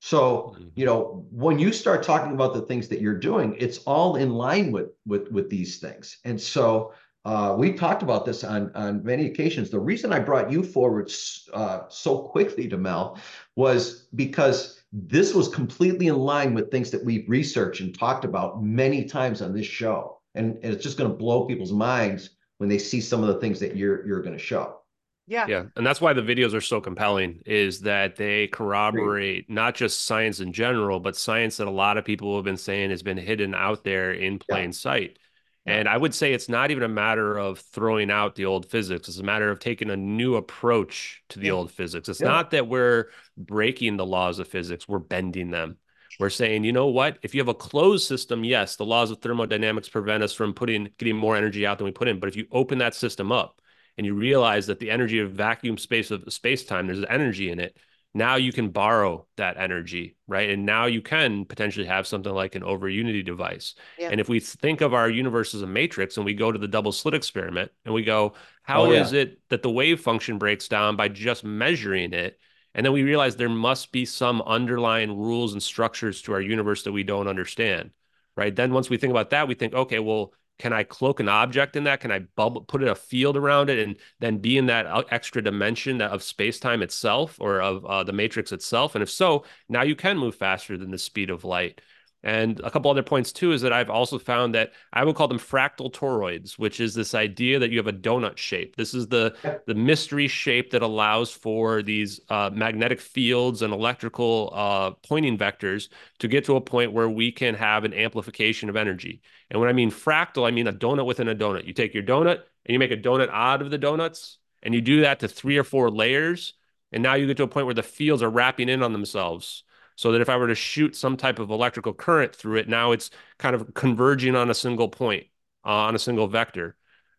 So mm-hmm. you know when you start talking about the things that you're doing, it's all in line with with with these things. And so uh, we talked about this on on many occasions. The reason I brought you forward uh, so quickly to Mel was because this was completely in line with things that we've researched and talked about many times on this show and, and it's just going to blow people's minds when they see some of the things that you're you're going to show. Yeah. Yeah. And that's why the videos are so compelling is that they corroborate Great. not just science in general, but science that a lot of people have been saying has been hidden out there in plain yeah. sight. And I would say it's not even a matter of throwing out the old physics. It's a matter of taking a new approach to the yeah. old physics. It's yeah. not that we're breaking the laws of physics, we're bending them. We're saying, you know what? If you have a closed system, yes, the laws of thermodynamics prevent us from putting getting more energy out than we put in. But if you open that system up and you realize that the energy of vacuum space of space time, there's energy in it. Now you can borrow that energy, right? And now you can potentially have something like an over unity device. Yeah. And if we think of our universe as a matrix and we go to the double slit experiment and we go, how oh, yeah. is it that the wave function breaks down by just measuring it? And then we realize there must be some underlying rules and structures to our universe that we don't understand, right? Then once we think about that, we think, okay, well, can I cloak an object in that? Can I bubble, put a field around it and then be in that extra dimension of space time itself or of uh, the matrix itself? And if so, now you can move faster than the speed of light. And a couple other points too is that I've also found that I would call them fractal toroids, which is this idea that you have a donut shape. This is the the mystery shape that allows for these uh, magnetic fields and electrical uh, Poynting vectors to get to a point where we can have an amplification of energy. And when I mean fractal, I mean a donut within a donut. You take your donut and you make a donut out of the donuts, and you do that to three or four layers, and now you get to a point where the fields are wrapping in on themselves so that if I were to shoot some type of electrical current through it, now it's kind of converging on a single point, uh, on a single vector.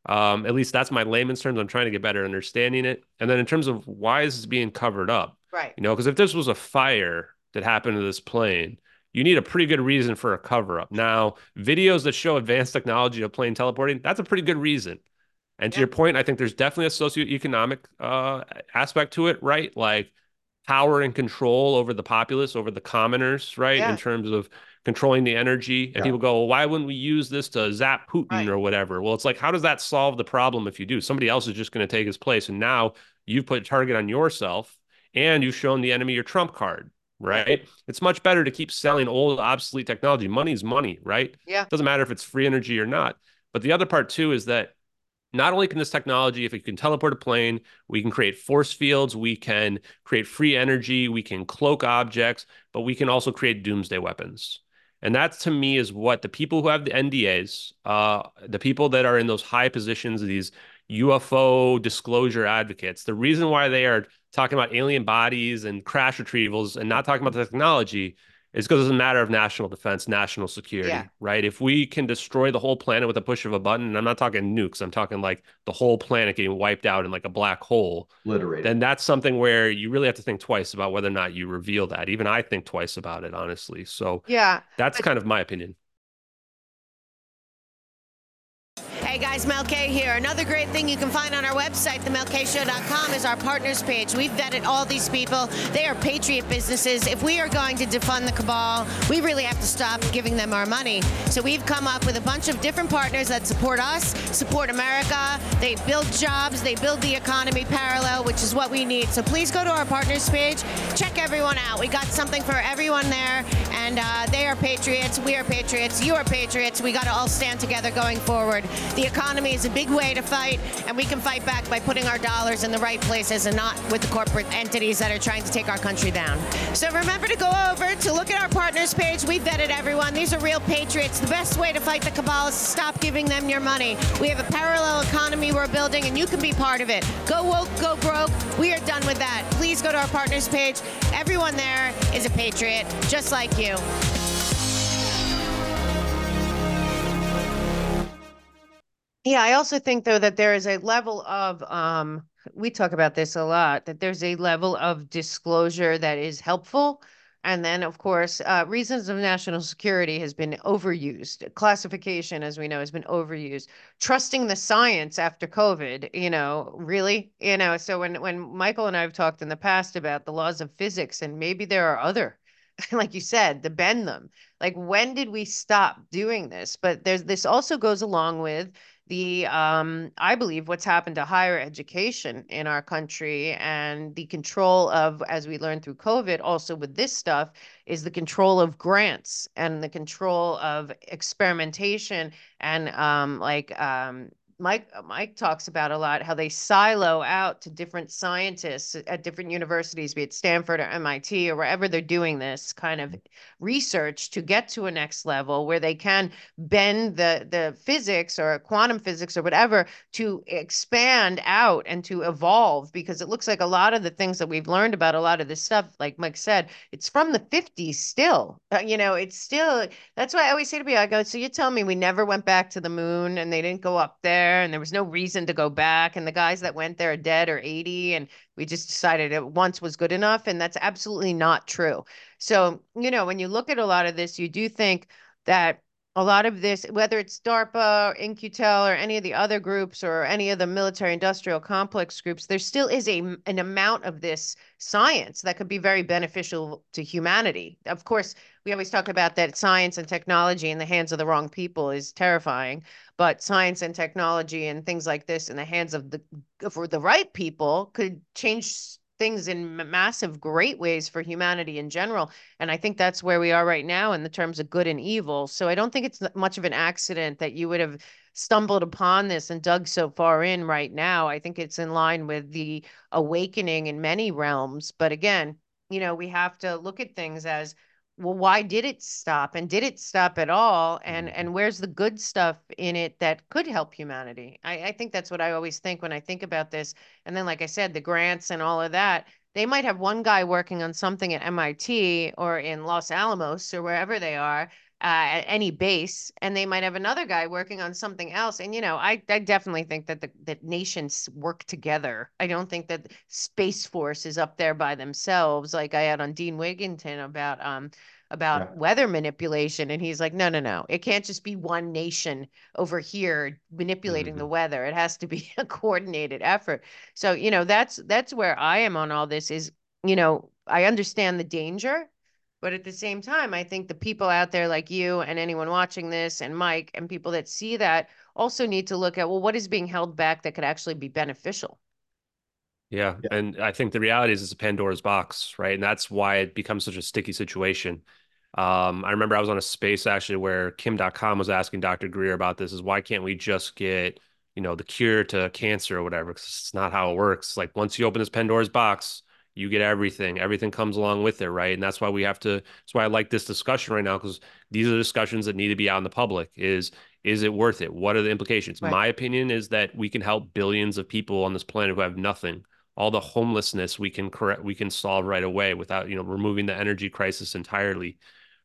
Um, at least that's my layman's terms. I'm trying to get better understanding it. And then in terms of why is this being covered up? Right. You know, because if this was a fire that happened to this plane, you need a pretty good reason for a cover up. Now, videos that show advanced technology of plane teleporting, that's a pretty good reason. And to yeah. your point, I think there's definitely a socioeconomic uh, aspect to it, right? Like power and control over the populace, over the commoners, right? Yeah. In terms of controlling the energy. And yeah. people go, well, why wouldn't we use this to zap Putin right. or whatever? Well, it's like, how does that solve the problem if you do? Somebody else is just going to take his place. And now you've put a target on yourself and you've shown the enemy your trump card. Right. It's much better to keep selling old, obsolete technology. Money is money, right? Yeah. Doesn't matter if it's free energy or not. But the other part too is that not only can this technology, if it can teleport a plane, we can create force fields, we can create free energy, we can cloak objects, but we can also create doomsday weapons. And that to me is what the people who have the NDAs, uh, the people that are in those high positions, these UFO disclosure advocates, the reason why they are talking about alien bodies and crash retrievals and not talking about the technology is because it's a matter of national defense, national security, yeah. right? If we can destroy the whole planet with a push of a button, and I'm not talking nukes, I'm talking like the whole planet getting wiped out in like a black hole, literally, then that's something where you really have to think twice about whether or not you reveal that. Even I think twice about it, honestly. So yeah, that's but- kind of my opinion. Hey guys, Mel K here. Another great thing you can find on our website, themelkshow.com, is our partners page. We've vetted all these people. They are patriot businesses. If we are going to defund the cabal, we really have to stop giving them our money. So we've come up with a bunch of different partners that support us, support America. They build jobs, they build the economy parallel, which is what we need. So please go to our partners page, check everyone out. We got something for everyone there, and uh, they are patriots. We are patriots. You are patriots. We got to all stand together going forward. The economy is a big way to fight, and we can fight back by putting our dollars in the right places and not with the corporate entities that are trying to take our country down. So remember to go over to look at our partners page. We vetted everyone. These are real patriots. The best way to fight the cabal is to stop giving them your money. We have a parallel economy we're building, and you can be part of it. Go woke, go broke. We are done with that. Please go to our partners page. Everyone there is a patriot, just like you. Yeah, I also think though that there is a level of um we talk about this a lot that there's a level of disclosure that is helpful. And then of course uh, reasons of national security has been overused. Classification as we know has been overused. Trusting the science after covid you know really? You know so when when michael and i have talked in the past about the laws of physics and maybe there are other like you said to bend them like when did we stop doing this? But there's this also goes along with the um, I believe what's happened to higher education in our country and the control of, as we learned through COVID, also with this stuff, is the control of grants and the control of experimentation and um, like um, Mike uh, Mike talks about a lot how they silo out to different scientists at different universities, be it Stanford or MIT or wherever they're doing this kind of research to get to a next level where they can bend the the physics or quantum physics or whatever to expand out and to evolve because it looks like a lot of the things that we've learned about a lot of this stuff, like Mike said, it's from the 50s still. Uh, you know, it's still that's why I always say to people, I go, so you tell me we never went back to the moon and they didn't go up there there and there was no reason to go back and the guys that went there are dead or 80 and we just decided it once was good enough and that's absolutely not true so you know when you look at a lot of this you do think that a lot of this, whether it's DARPA, or In-Q-Tel, or any of the other groups, or any of the military-industrial complex groups, there still is a an amount of this science that could be very beneficial to humanity. Of course, we always talk about that science and technology in the hands of the wrong people is terrifying, but science and technology and things like this in the hands of the for the right people could change things in massive great ways for humanity in general and i think that's where we are right now in the terms of good and evil. So i don't think it's much of an accident that you would have stumbled upon this and dug so far in right now. I think it's in line with the awakening in many realms but again you know we have to look at things as well why did it stop and did it stop at all? And mm-hmm. and where's the good stuff in it that could help humanity? I, I think that's what i always think when i think about this. And then like i said the grants and all of that they might have one guy working on something at mit or in los alamos or wherever they are uh, at any base, and they might have another guy working on something else. And you know, I, I definitely think that the that nations work together. I don't think that Space Force is up there by themselves, like I had on Dane Wigington about um about yeah. weather manipulation, and he's like, no, no, no, it can't just be one nation over here manipulating mm-hmm. the weather. It has to be a coordinated effort. So you know, that's that's where I am on all this. Is you know, I understand the danger but at the same time, I think the people out there like you and anyone watching this and Mike and people that see that also need to look at, well, what is being held back that could actually be beneficial? Yeah. yeah. And I think the reality is it's a Pandora's box, right? And that's why it becomes such a sticky situation. Um, I remember I was on a space actually where Kim Dotcom was asking Dr. Greer about this is why can't we just get you know, the cure to cancer or whatever, because it's not how it works. Like once you open this Pandora's box, you get everything. Everything comes along with it, right? And that's why we have to. That's why I like this discussion right now because these are discussions that need to be out in the public. Is is it worth it? What are the implications? Right. My opinion is that we can help billions of people on this planet who have nothing. All the homelessness we can correct, we can solve right away without you know removing the energy crisis entirely.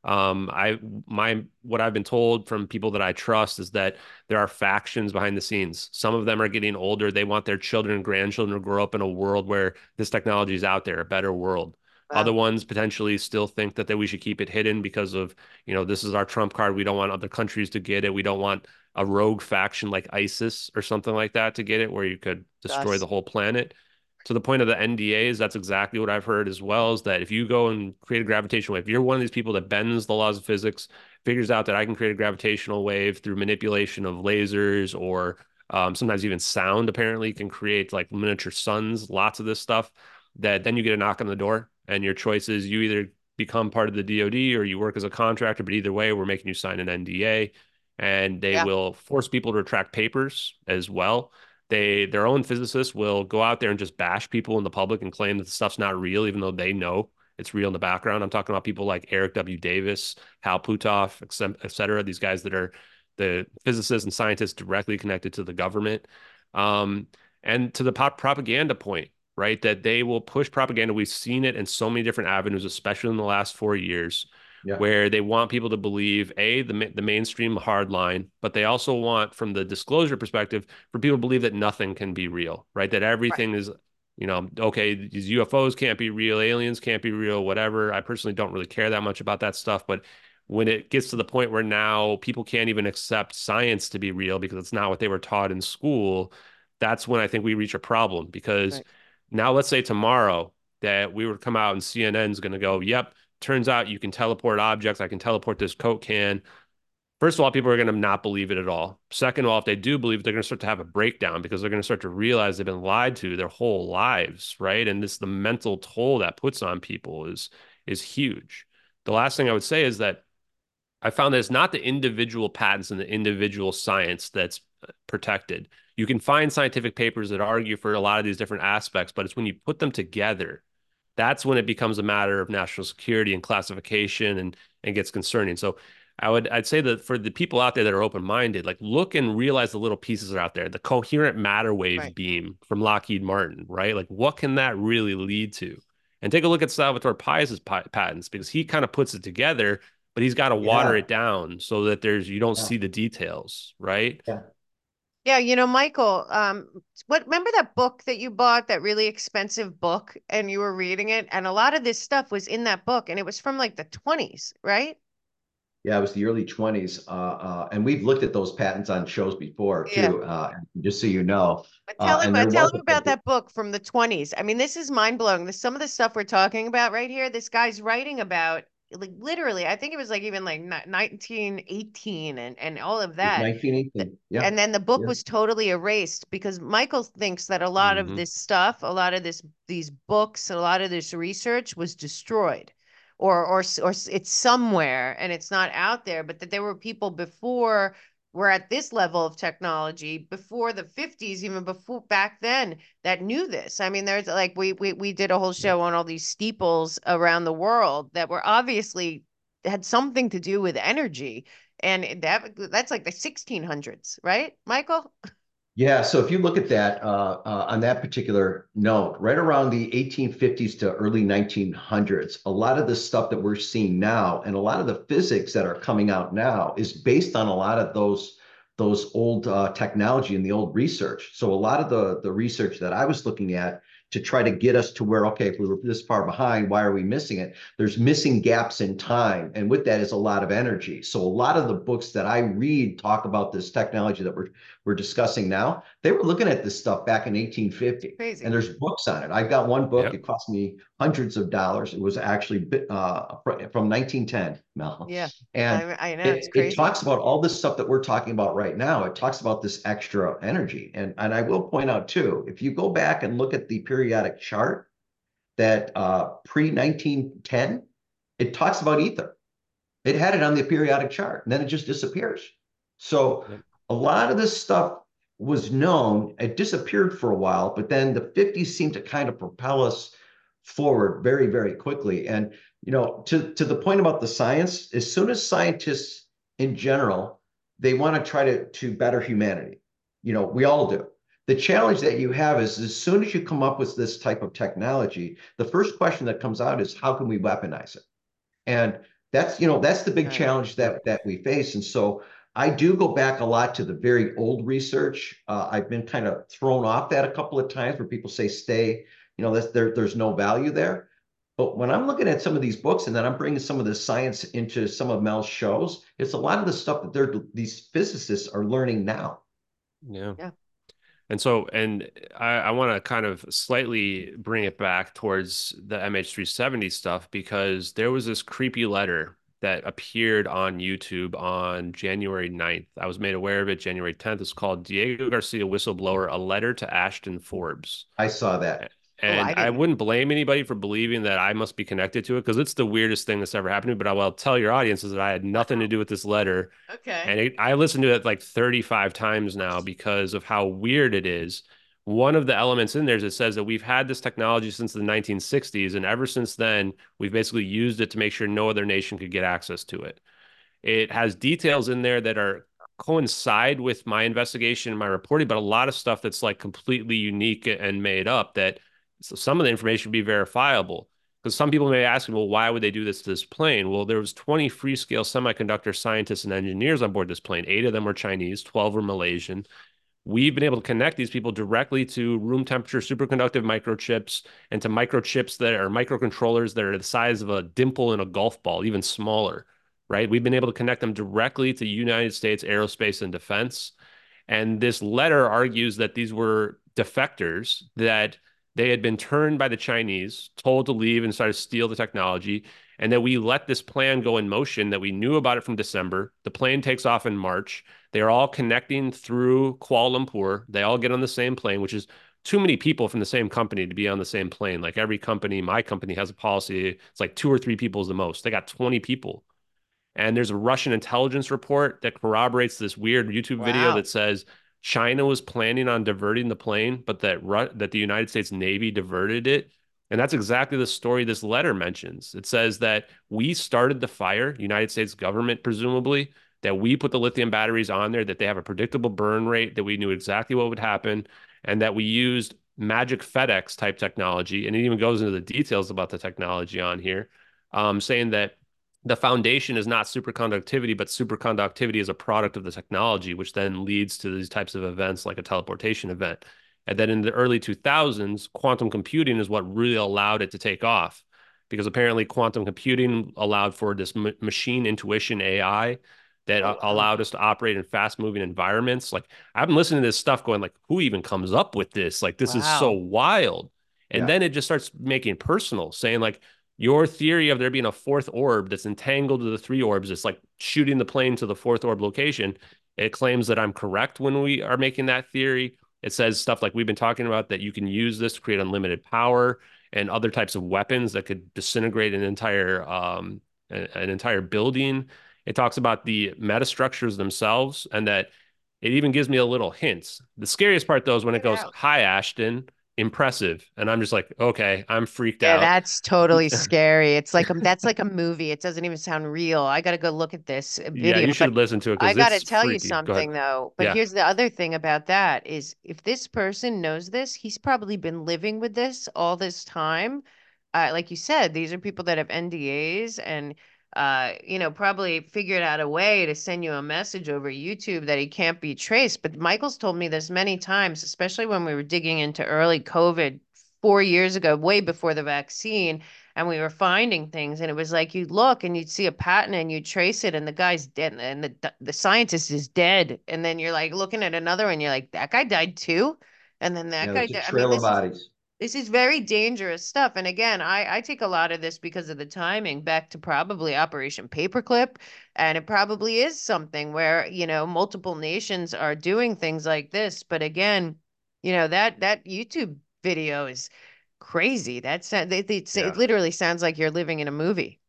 Um, I my what I've been told from people that I trust is that there are factions behind the scenes. Some of them are getting older. They want their children and grandchildren to grow up in a world where this technology is out there, a better world. Wow. Other ones potentially still think that, that we should keep it hidden because of, you know, this is our trump card. We don't want other countries to get it. We don't want a rogue faction like ISIS or something like that to get it, where you could destroy the whole planet to the point of the NDAs, that's exactly what I've heard as well. Is that if you go and create a gravitational wave, if you're one of these people that bends the laws of physics, figures out that I can create a gravitational wave through manipulation of lasers or um, sometimes even sound, apparently can create like miniature suns, lots of this stuff. That then you get a knock on the door, and your choice is you either become part of the DoD or you work as a contractor. But either way, we're making you sign an NDA, and they yeah. will force people to retract papers as well they their own physicists will go out there and just bash people in the public and claim that the stuff's not real, even though they know it's real in the background. I'm talking about people like Eric W. Davis, Hal Puthoff, et cetera. These guys that are the physicists and scientists directly connected to the government. Um, and to the propaganda point, right? That they will push propaganda. We've seen it in so many different avenues, especially in the last four years yeah. where they want people to believe a the the mainstream hard line, but they also want, from the disclosure perspective, for people to believe that nothing can be real, right? That everything right. is you know, okay, these UFOs can't be real, aliens can't be real, whatever. I personally don't really care that much about that stuff, but when it gets to the point where now people can't even accept science to be real because it's not what they were taught in school, that's when I think we reach a problem. Because right. now, let's say tomorrow that we would come out and CNN's going to go, yep, turns out you can teleport objects. I can teleport this Coke can. First of all, people are going to not believe it at all. Second of all, if they do believe it, they're going to start to have a breakdown because they're going to start to realize they've been lied to their whole lives, right? And this the mental toll that puts on people is is huge. The last thing I would say is that I found that it's not the individual patents and the individual science that's uh, protected. You can find scientific papers that argue for a lot of these different aspects, but it's when you put them together that's when it becomes a matter of national security and classification and and gets concerning. So I would I'd say that for the people out there that are open minded, like look and realize the little pieces are out there. The coherent matter wave right. beam from Lockheed Martin, right? Like what can that really lead to? And take a look at Salvatore Pais' patents because he kind of puts it together, but he's got to water yeah. it down so that there's you don't yeah. see the details, right? Yeah. Yeah, you know, Michael, um, what remember that book that you bought, that really expensive book, and you were reading it, and a lot of this stuff was in that book, and it was from like the 20s, right? Yeah, it was the early 20s. Uh, uh, and we've looked at those patents on shows before too, uh, just so you know. But tell uh, him, tell him about that book from the 20s. I mean, this is mind blowing. Some of the stuff we're talking about right here, this guy's writing about like literally i think it was like even like 1918 and and all of that 1918 yeah and then the book yeah. was totally erased because michael thinks that a lot mm-hmm. of this stuff a lot of this these books a lot of this research was destroyed or or or it's somewhere and it's not out there but that there were people before we're at this level of technology before the 50s even before back then that knew this. I mean there's like we we, we did a whole show on all these steeples around the world that were obviously had something to do with energy. And that that's like the 1600s right michael yeah, so if you look at that uh, uh, on that particular note, right around the 1850s to early 1900s, a lot of the stuff that we're seeing now and a lot of the physics that are coming out now is based on a lot of those those old uh, technology and the old research. So a lot of the the research that I was looking at to try to get us to where, okay, if we were this far behind, why are we missing it? There's missing gaps in time. And with that is a lot of energy. So a lot of the books that I read talk about this technology that we're, we're discussing now. They were looking at this stuff back in 1850. Crazy. And there's books on it. I've got one book. Yep. It cost me hundreds of dollars. It was actually uh, from 1910, Mel. Yeah. And I, I know. It, it, talks about all this stuff that we're talking about right now. It talks about this extra energy. And, and I will point out too, if you go back and look at the periodic chart that uh, pre 1910, it talks about ether. It had it on the periodic chart and then it just disappears. So a lot of this stuff was known. It disappeared for a while, but then the 50s seemed to kind of propel us forward very, very quickly. And you know, to to the point about the science, as soon as scientists in general, they want to try to to better humanity. You know, we all do. The challenge that you have is as soon as you come up with this type of technology, the first question that comes out is how can we weaponize it? And that's you know that's the big challenge that that we face. And so I do go back a lot to the very old research. Uh, I've been kind of thrown off that a couple of times where people say stay, you know, there, there's no value there. But when I'm looking at some of these books and then I'm bringing some of the science into some of Mel's shows, it's a lot of the stuff that they're these physicists are learning now. Yeah. Yeah. And so, and I, I want to kind of slightly bring it back towards the MH370 stuff because there was this creepy letter that appeared on YouTube on January 9th. I was made aware of it January 10th. It's called Diego Garcia Whistleblower, a letter to Ashton Forbes. I saw that. Oh, and oh, I, I, wouldn't blame anybody for believing that I must be connected to it because it's the weirdest thing that's ever happened to me. But I will tell your audience is that I had nothing to do with this letter. Okay. And it, I listened to it like 35 times now because of how weird it is. One of the elements in there is it says that we've had this technology since the 1960s. And ever since then, we've basically used it to make sure no other nation could get access to it. It has details in there that are coincide with my investigation and my reporting, but a lot of stuff that's like completely unique and made up that so some of the information would be verifiable because some people may ask, well, why would they do this to this plane? Well, there was 20 Freescale semiconductor scientists and engineers on board this plane. Eight of them were Chinese, 12 were Malaysian. We've been able to connect these people directly to room temperature superconductive microchips and to microchips that are microcontrollers that are the size of a dimple in a golf ball, even smaller, right? We've been able to connect them directly to United States aerospace and defense. And this letter argues that these were defectors that – they had been turned by the Chinese, told to leave and start to steal the technology, and that we let this plan go in motion. That we knew about it from December. The plane takes off in March. They are all connecting through Kuala Lumpur. They all get on the same plane, which is too many people from the same company to be on the same plane. Like every company, my company has a policy. It's like two or three people is the most. They got 20 people. And there's a Russian intelligence report that corroborates this weird YouTube wow. video that says China was planning on diverting the plane, but that Ru- that the United States Navy diverted it. And that's exactly the story this letter mentions. It says that we started the fire, United States government presumably, that we put the lithium batteries on there, that they have a predictable burn rate, that we knew exactly what would happen, and that we used magic FedEx type technology. And it even goes into the details about the technology on here, um, saying that the foundation is not superconductivity, but superconductivity is a product of the technology, which then leads to these types of events like a teleportation event. And then in the early 2000s, quantum computing is what really allowed it to take off because apparently quantum computing allowed for this m- machine intuition AI that oh, allowed us to operate in fast moving environments. Like I've been listening to this stuff going like, who even comes up with this? Like this wow. is so wild. And yeah. then it just starts making personal saying like, your theory of there being a fourth orb that's entangled to the three orbs, it's like shooting the plane to the fourth orb location. It claims that I'm correct when we are making that theory. It says stuff like we've been talking about that you can use this to create unlimited power and other types of weapons that could disintegrate an entire um, an entire building. It talks about the metastructures themselves and that it even gives me a little hints. The scariest part though is when it goes, "Hi Ashton, impressive. And i'm just like okay i'm freaked yeah, out. that's totally scary. It's like that's like a movie. It doesn't even sound real. I gotta go look at this video yeah you should listen to it because i gotta tell freaky. you something though. But yeah. here's the other thing about that is if this person knows this he's probably been living with this all this time. Uh, like you said these are people that have ndas and uh, you know, probably figured out a way to send you a message over YouTube that he can't be traced. But Michael's told me this many times, especially when we were digging into early COVID four years ago, way before the vaccine, and we were finding things. And it was like you'd look and you'd see a patent and you'd trace it, and the guy's dead, and the the scientist is dead. And then you're like looking at another one, you're like, that guy died too. And then that yeah, guy died. Trail I mean, of bodies. Is, this is very dangerous stuff. And again, I, I take a lot of this because of the timing back to probably Operation Paperclip. And it probably is something where, you know, multiple nations are doing things like this. But again, you know, that that YouTube video is crazy. That's it, it, yeah. it literally sounds like you're living in a movie.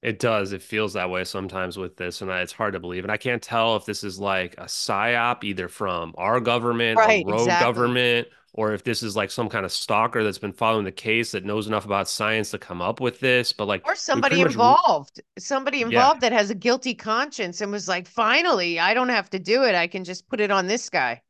It does. It feels that way sometimes with this, and it's hard to believe. And I can't tell if this is like a psyop, either from our government, Right, a rogue exactly. government, or if this is like some kind of stalker that's been following the case that knows enough about science to come up with this. But like, Or somebody pretty much, involved, somebody yeah. involved that has a guilty conscience and was like, finally, I don't have to do it. I can just put it on this guy.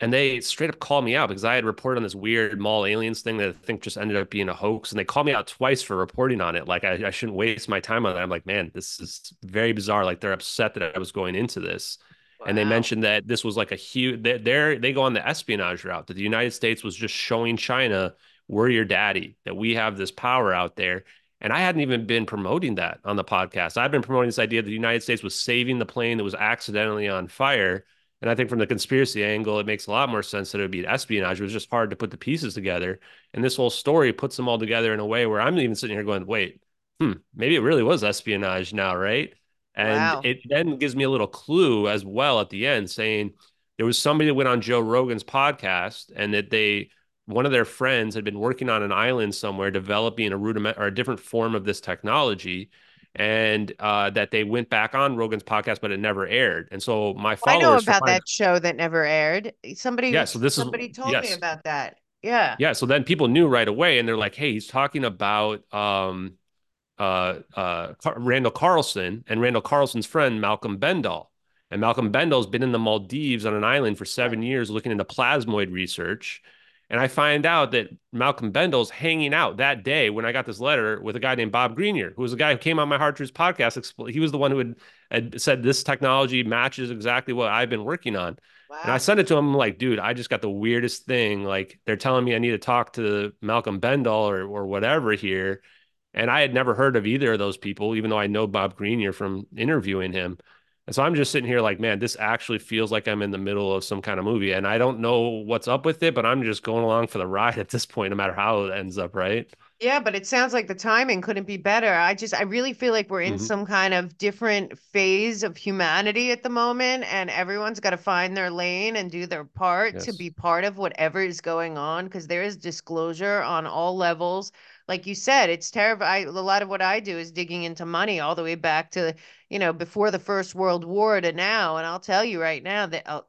And they straight up called me out because I had reported on this weird mall aliens thing that I think just ended up being a hoax. And they called me out twice for reporting on it. Like I, I shouldn't waste my time on that. I'm like, man, this is very bizarre. Like they're upset that I was going into this. And they mentioned that this was like a huge they they go on the espionage route, that the United States was just showing China, we're your daddy, that we have this power out there. And I hadn't even been promoting that on the podcast. I've been promoting this idea that the United States was saving the plane that was accidentally on fire. And I think from the conspiracy angle, it makes a lot more sense that it would be espionage. It was just hard to put the pieces together. And this whole story puts them all together in a way where I'm even sitting here going, wait, hmm, maybe it really was espionage now, right? And Wow. it then gives me a little clue as well at the end saying there was somebody that went on Joe Rogan's podcast and that they, one of their friends had been working on an island somewhere developing a rudiment or a different form of this technology and uh, that they went back on Rogan's podcast, but it never aired. And so my followers. I know about that show that never aired. Somebody, Yeah, so this is- somebody told me about that. Yeah. Yeah, so then people knew right away, and they're like, "Hey, he's talking about um, uh, uh, Randall Carlson and Randall Carlson's friend Malcolm Bendall, and Malcolm Bendall's been in the Maldives on an island for seven years looking into plasmoid research." And I find out that Malcolm Bendall's hanging out that day when I got this letter with a guy named Bob Greenyer, who was a guy who came on my Hard Truths podcast. He was the one who had, had said this technology matches exactly what I've been working on. And I Wow. sent it to him. I'm like, dude, I just got the weirdest thing. Like they're telling me I need to talk to Malcolm Bendall or or whatever here. And I had never heard of either of those people, even though I know Bob Greenyer from interviewing him. And so I'm just sitting here like, man, this actually feels like I'm in the middle of some kind of movie. And I don't know what's up with it, but I'm just going along for the ride at this point, no matter how it ends up, right? Yeah, but it sounds like the timing couldn't be better. I just, I really feel like we're in Mhm. some kind of different phase of humanity at the moment, and everyone's got to find their lane and do their part to be part of whatever is going on because there is disclosure on all levels. Like you said, it's terrible. I, a lot of what I do is digging into money all the way back to, you know, before the First World War to now. And I'll tell you right now that uh,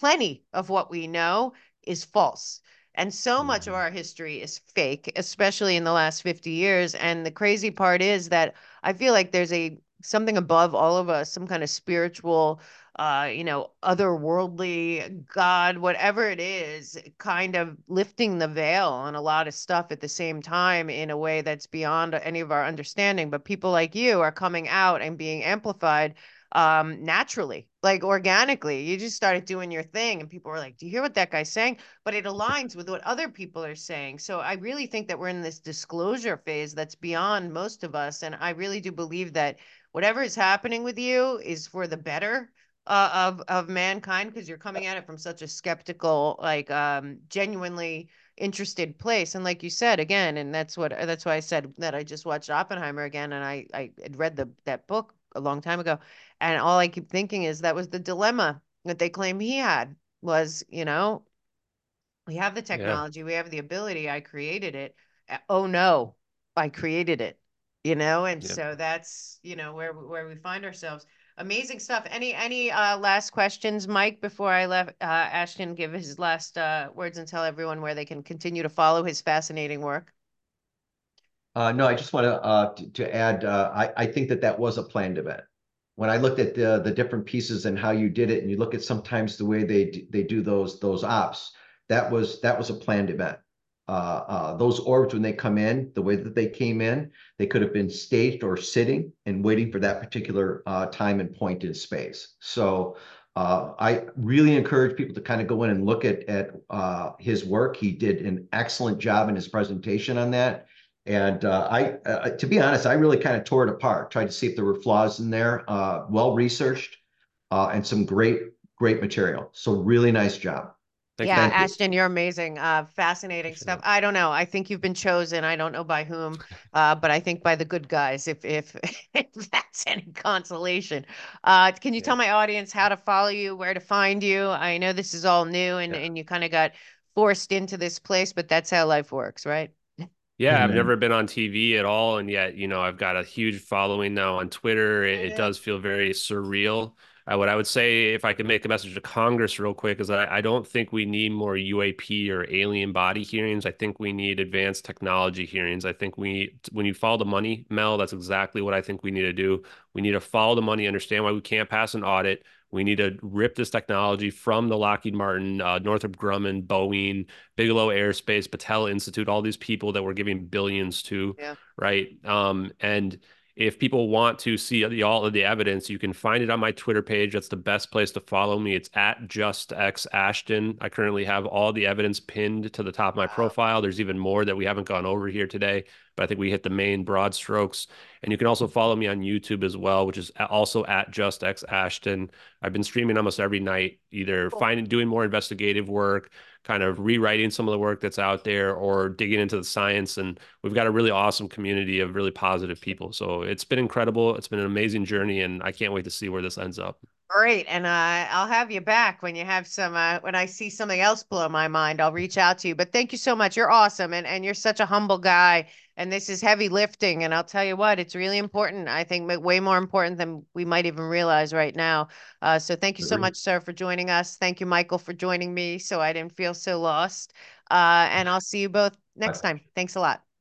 plenty of what we know is false. And so much of Mhm. our history is fake, especially in the last 50 years. And the crazy part is that I feel like there's a something above all of us, some kind of spiritual, uh, you know, otherworldly God, whatever it is, kind of lifting the veil on a lot of stuff at the same time in a way that's beyond any of our understanding. But people like you are coming out and being amplified um naturally like organically. You just started doing your thing and people were like do you hear what that guy's saying? But it aligns with what other people are saying. So i really think that we're in this disclosure phase that's beyond most of us. And i really do believe that whatever is happening with you is for the better uh, of of mankind because you're coming at it from such a skeptical like um genuinely interested place and like you said again and that's what that's why i said that i just watched oppenheimer again and i i had read the that book a long time ago and all I keep thinking is that was the dilemma that they claim he had was, you know, we have the technology, we have the ability, I created it. Uh, Oh no, I created it, you know, and Yep. so that's, you know, where where we find ourselves. Amazing stuff. Any any uh last questions, Mike, before I left uh Ashton give his last uh words and tell everyone where they can continue to follow his fascinating work? Uh, no, I just want to uh, to, to add. Uh, I I think that that was a planned event. When I looked at the the different pieces and how you did it, and you look at sometimes the way they they do those those ops, that was that was a planned event. Uh, uh, those orbs when they come in, the way that they came in, they could have been staged or sitting and waiting for that particular uh, time and point in space. So uh, I really encourage people to kind of go in and look at at uh, his work. He did an excellent job in his presentation on that. And uh, I, to be honest, I really kind of tore it apart, tried to see if there were flaws in there, well researched, and some great, great material. So really nice job. Thank yeah, thank you. Ashton, you're amazing. Uh, fascinating Appreciate stuff. it. I don't know. I think you've been chosen. I don't know by whom, uh, but I think by the good guys. If if, if that's any consolation, uh, can you Yeah. tell my audience how to follow you, where to find you? I know this is all new, and Yeah. and you kind of got forced into this place, but that's how life works, right? Yeah, I've never been on TV at all, and yet you know I've got a huge following now on Twitter. It, it does feel very surreal. Uh, what I would say, if I could make a message to Congress real quick, is that I, I don't think we need more UAP or alien body hearings. I think we need advanced technology hearings. I think we, when you follow the money, Mel, that's exactly what I think we need to do. We need to follow the money, understand why we can't pass an audit. We need to rip this technology from the Lockheed Martin, uh, Northrop Grumman, Boeing, Bigelow Aerospace, Battelle Institute, all these people that we're giving billions to, yeah. right? Um, and if people want to see the, all of the evidence, you can find it on my Twitter page. That's the best place to follow me. It's at JustX Ashton. I currently have all the evidence pinned to the top of my profile. There's even more that we haven't gone over here today, but I think we hit the main broad strokes. And you can also follow me on YouTube as well, which is also at JustX Ashton. I've been streaming almost every night, either finding doing more investigative work, kind of rewriting some of the work that's out there or digging into the science. And we've got a really awesome community of really positive people. So it's been incredible. It's been an amazing journey, and I can't wait to see where this ends up. Great, and uh, I'll have you back when you have some. Uh, when I see something else blow my mind, I'll reach out to you. But thank you so much. You're awesome, and and you're such a humble guy. And this is heavy lifting, and I'll tell you what, it's really important. I think way more important than we might even realize right now. Uh, so thank you so much, sir, for joining us. Thank you, Michael, for joining me, so I didn't feel so lost. Uh, and I'll see you both next time. Thanks a lot.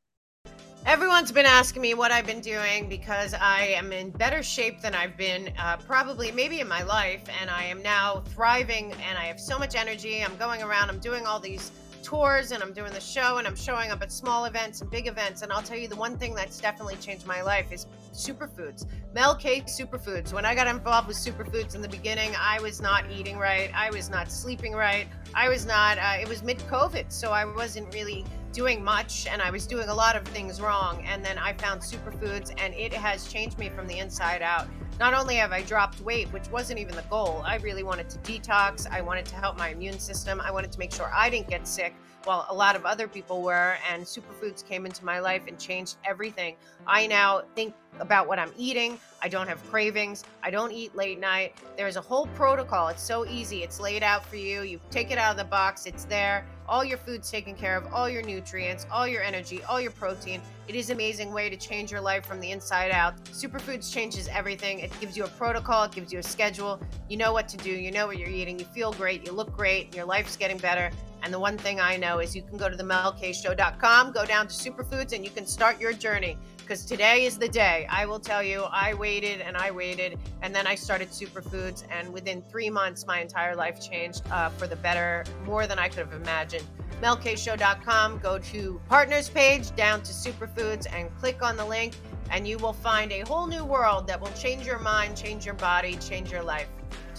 Everyone's been asking me what I've been doing because I am in better shape than I've been uh, probably maybe in my life. And I am now thriving and I have so much energy. I'm going around, I'm doing all these tours and I'm doing the show and I'm showing up at small events and big events. And I'll tell you the one thing that's definitely changed my life is superfoods. Mel K Superfoods. When I got involved with superfoods in the beginning, I was not eating right. I was not sleeping right. I was not, uh, it was mid COVID. So I wasn't really doing much and I was doing a lot of things wrong. And then I found superfoods and it has changed me from the inside out. Not only have I dropped weight, which wasn't even the goal, I really wanted to detox. I wanted to help my immune system. I wanted to make sure I didn't get sick while a lot of other people were. And superfoods came into my life and changed everything. I now think about what I'm eating. I don't have cravings. I don't eat late night. There's a whole protocol. It's so easy. It's laid out for you. You take it out of the box, it's there. All your food's taken care of, all your nutrients, all your energy, all your protein. It is amazing way to change your life from the inside out. Superfoods changes everything. It gives you a protocol, it gives you a schedule. You know what to do, you know what you're eating, you feel great, you look great, your life's getting better. And the one thing I know is you can go to the melkshow.com, go down to superfoods, and you can start your journey because today is the day. I will tell you, I waited and I waited, and then I started superfoods, and within three months, my entire life changed uh, for the better, more than I could have imagined. MelKShow.com, go to partners page, down to superfoods, and click on the link, and you will find a whole new world that will change your mind, change your body, change your life.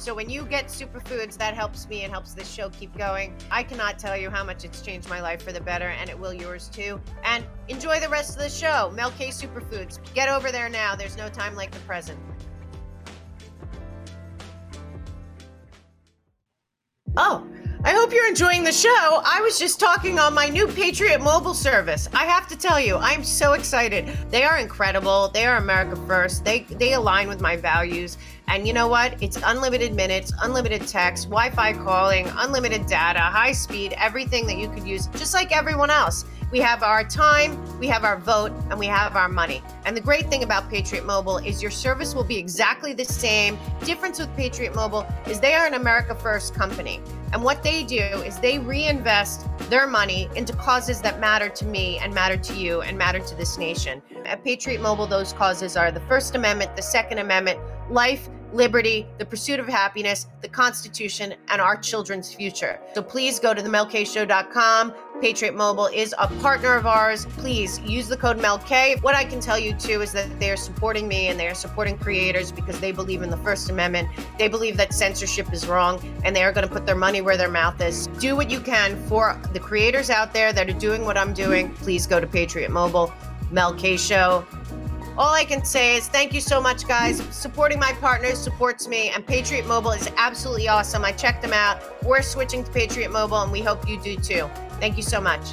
So when you get superfoods, that helps me and helps this show keep going. I cannot tell you how much it's changed my life for the better, and it will yours too. And enjoy the rest of the show. Mel K Superfoods. Get over there now. There's no time like the present. Oh, I hope you're enjoying the show. I was just talking on my new Patriot mobile service. I have to tell you, I'm so excited. They are incredible. They are America first. They they align with my values. And you know what? It's unlimited minutes, unlimited text, Wi-Fi calling, unlimited data, high speed, everything that you could use just like everyone else. We have our time, we have our vote, and we have our money. And the great thing about Patriot Mobile is your service will be exactly the same. Difference with Patriot Mobile is they are an America First company. And what they do is they reinvest their money into causes that matter to me and matter to you and matter to this nation. At Patriot Mobile, those causes are the First Amendment, the Second Amendment, life, liberty, the pursuit of happiness, the Constitution, and our children's future. So please go to themelkshow.com. Patriot Mobile is a partner of ours. Please use the code MELK. What I can tell you too is that they are supporting me and they are supporting creators because they believe in the First Amendment. They believe that censorship is wrong and they are going to put their money where their mouth is. Do what you can for the creators out there that are doing what I'm doing. Please go to Patriot Mobile. MELK Show. All I can say is thank you so much, guys. Supporting my partners supports me, and Patriot Mobile is absolutely awesome. I checked them out. We're switching to Patriot Mobile, and we hope you do too. Thank you so much.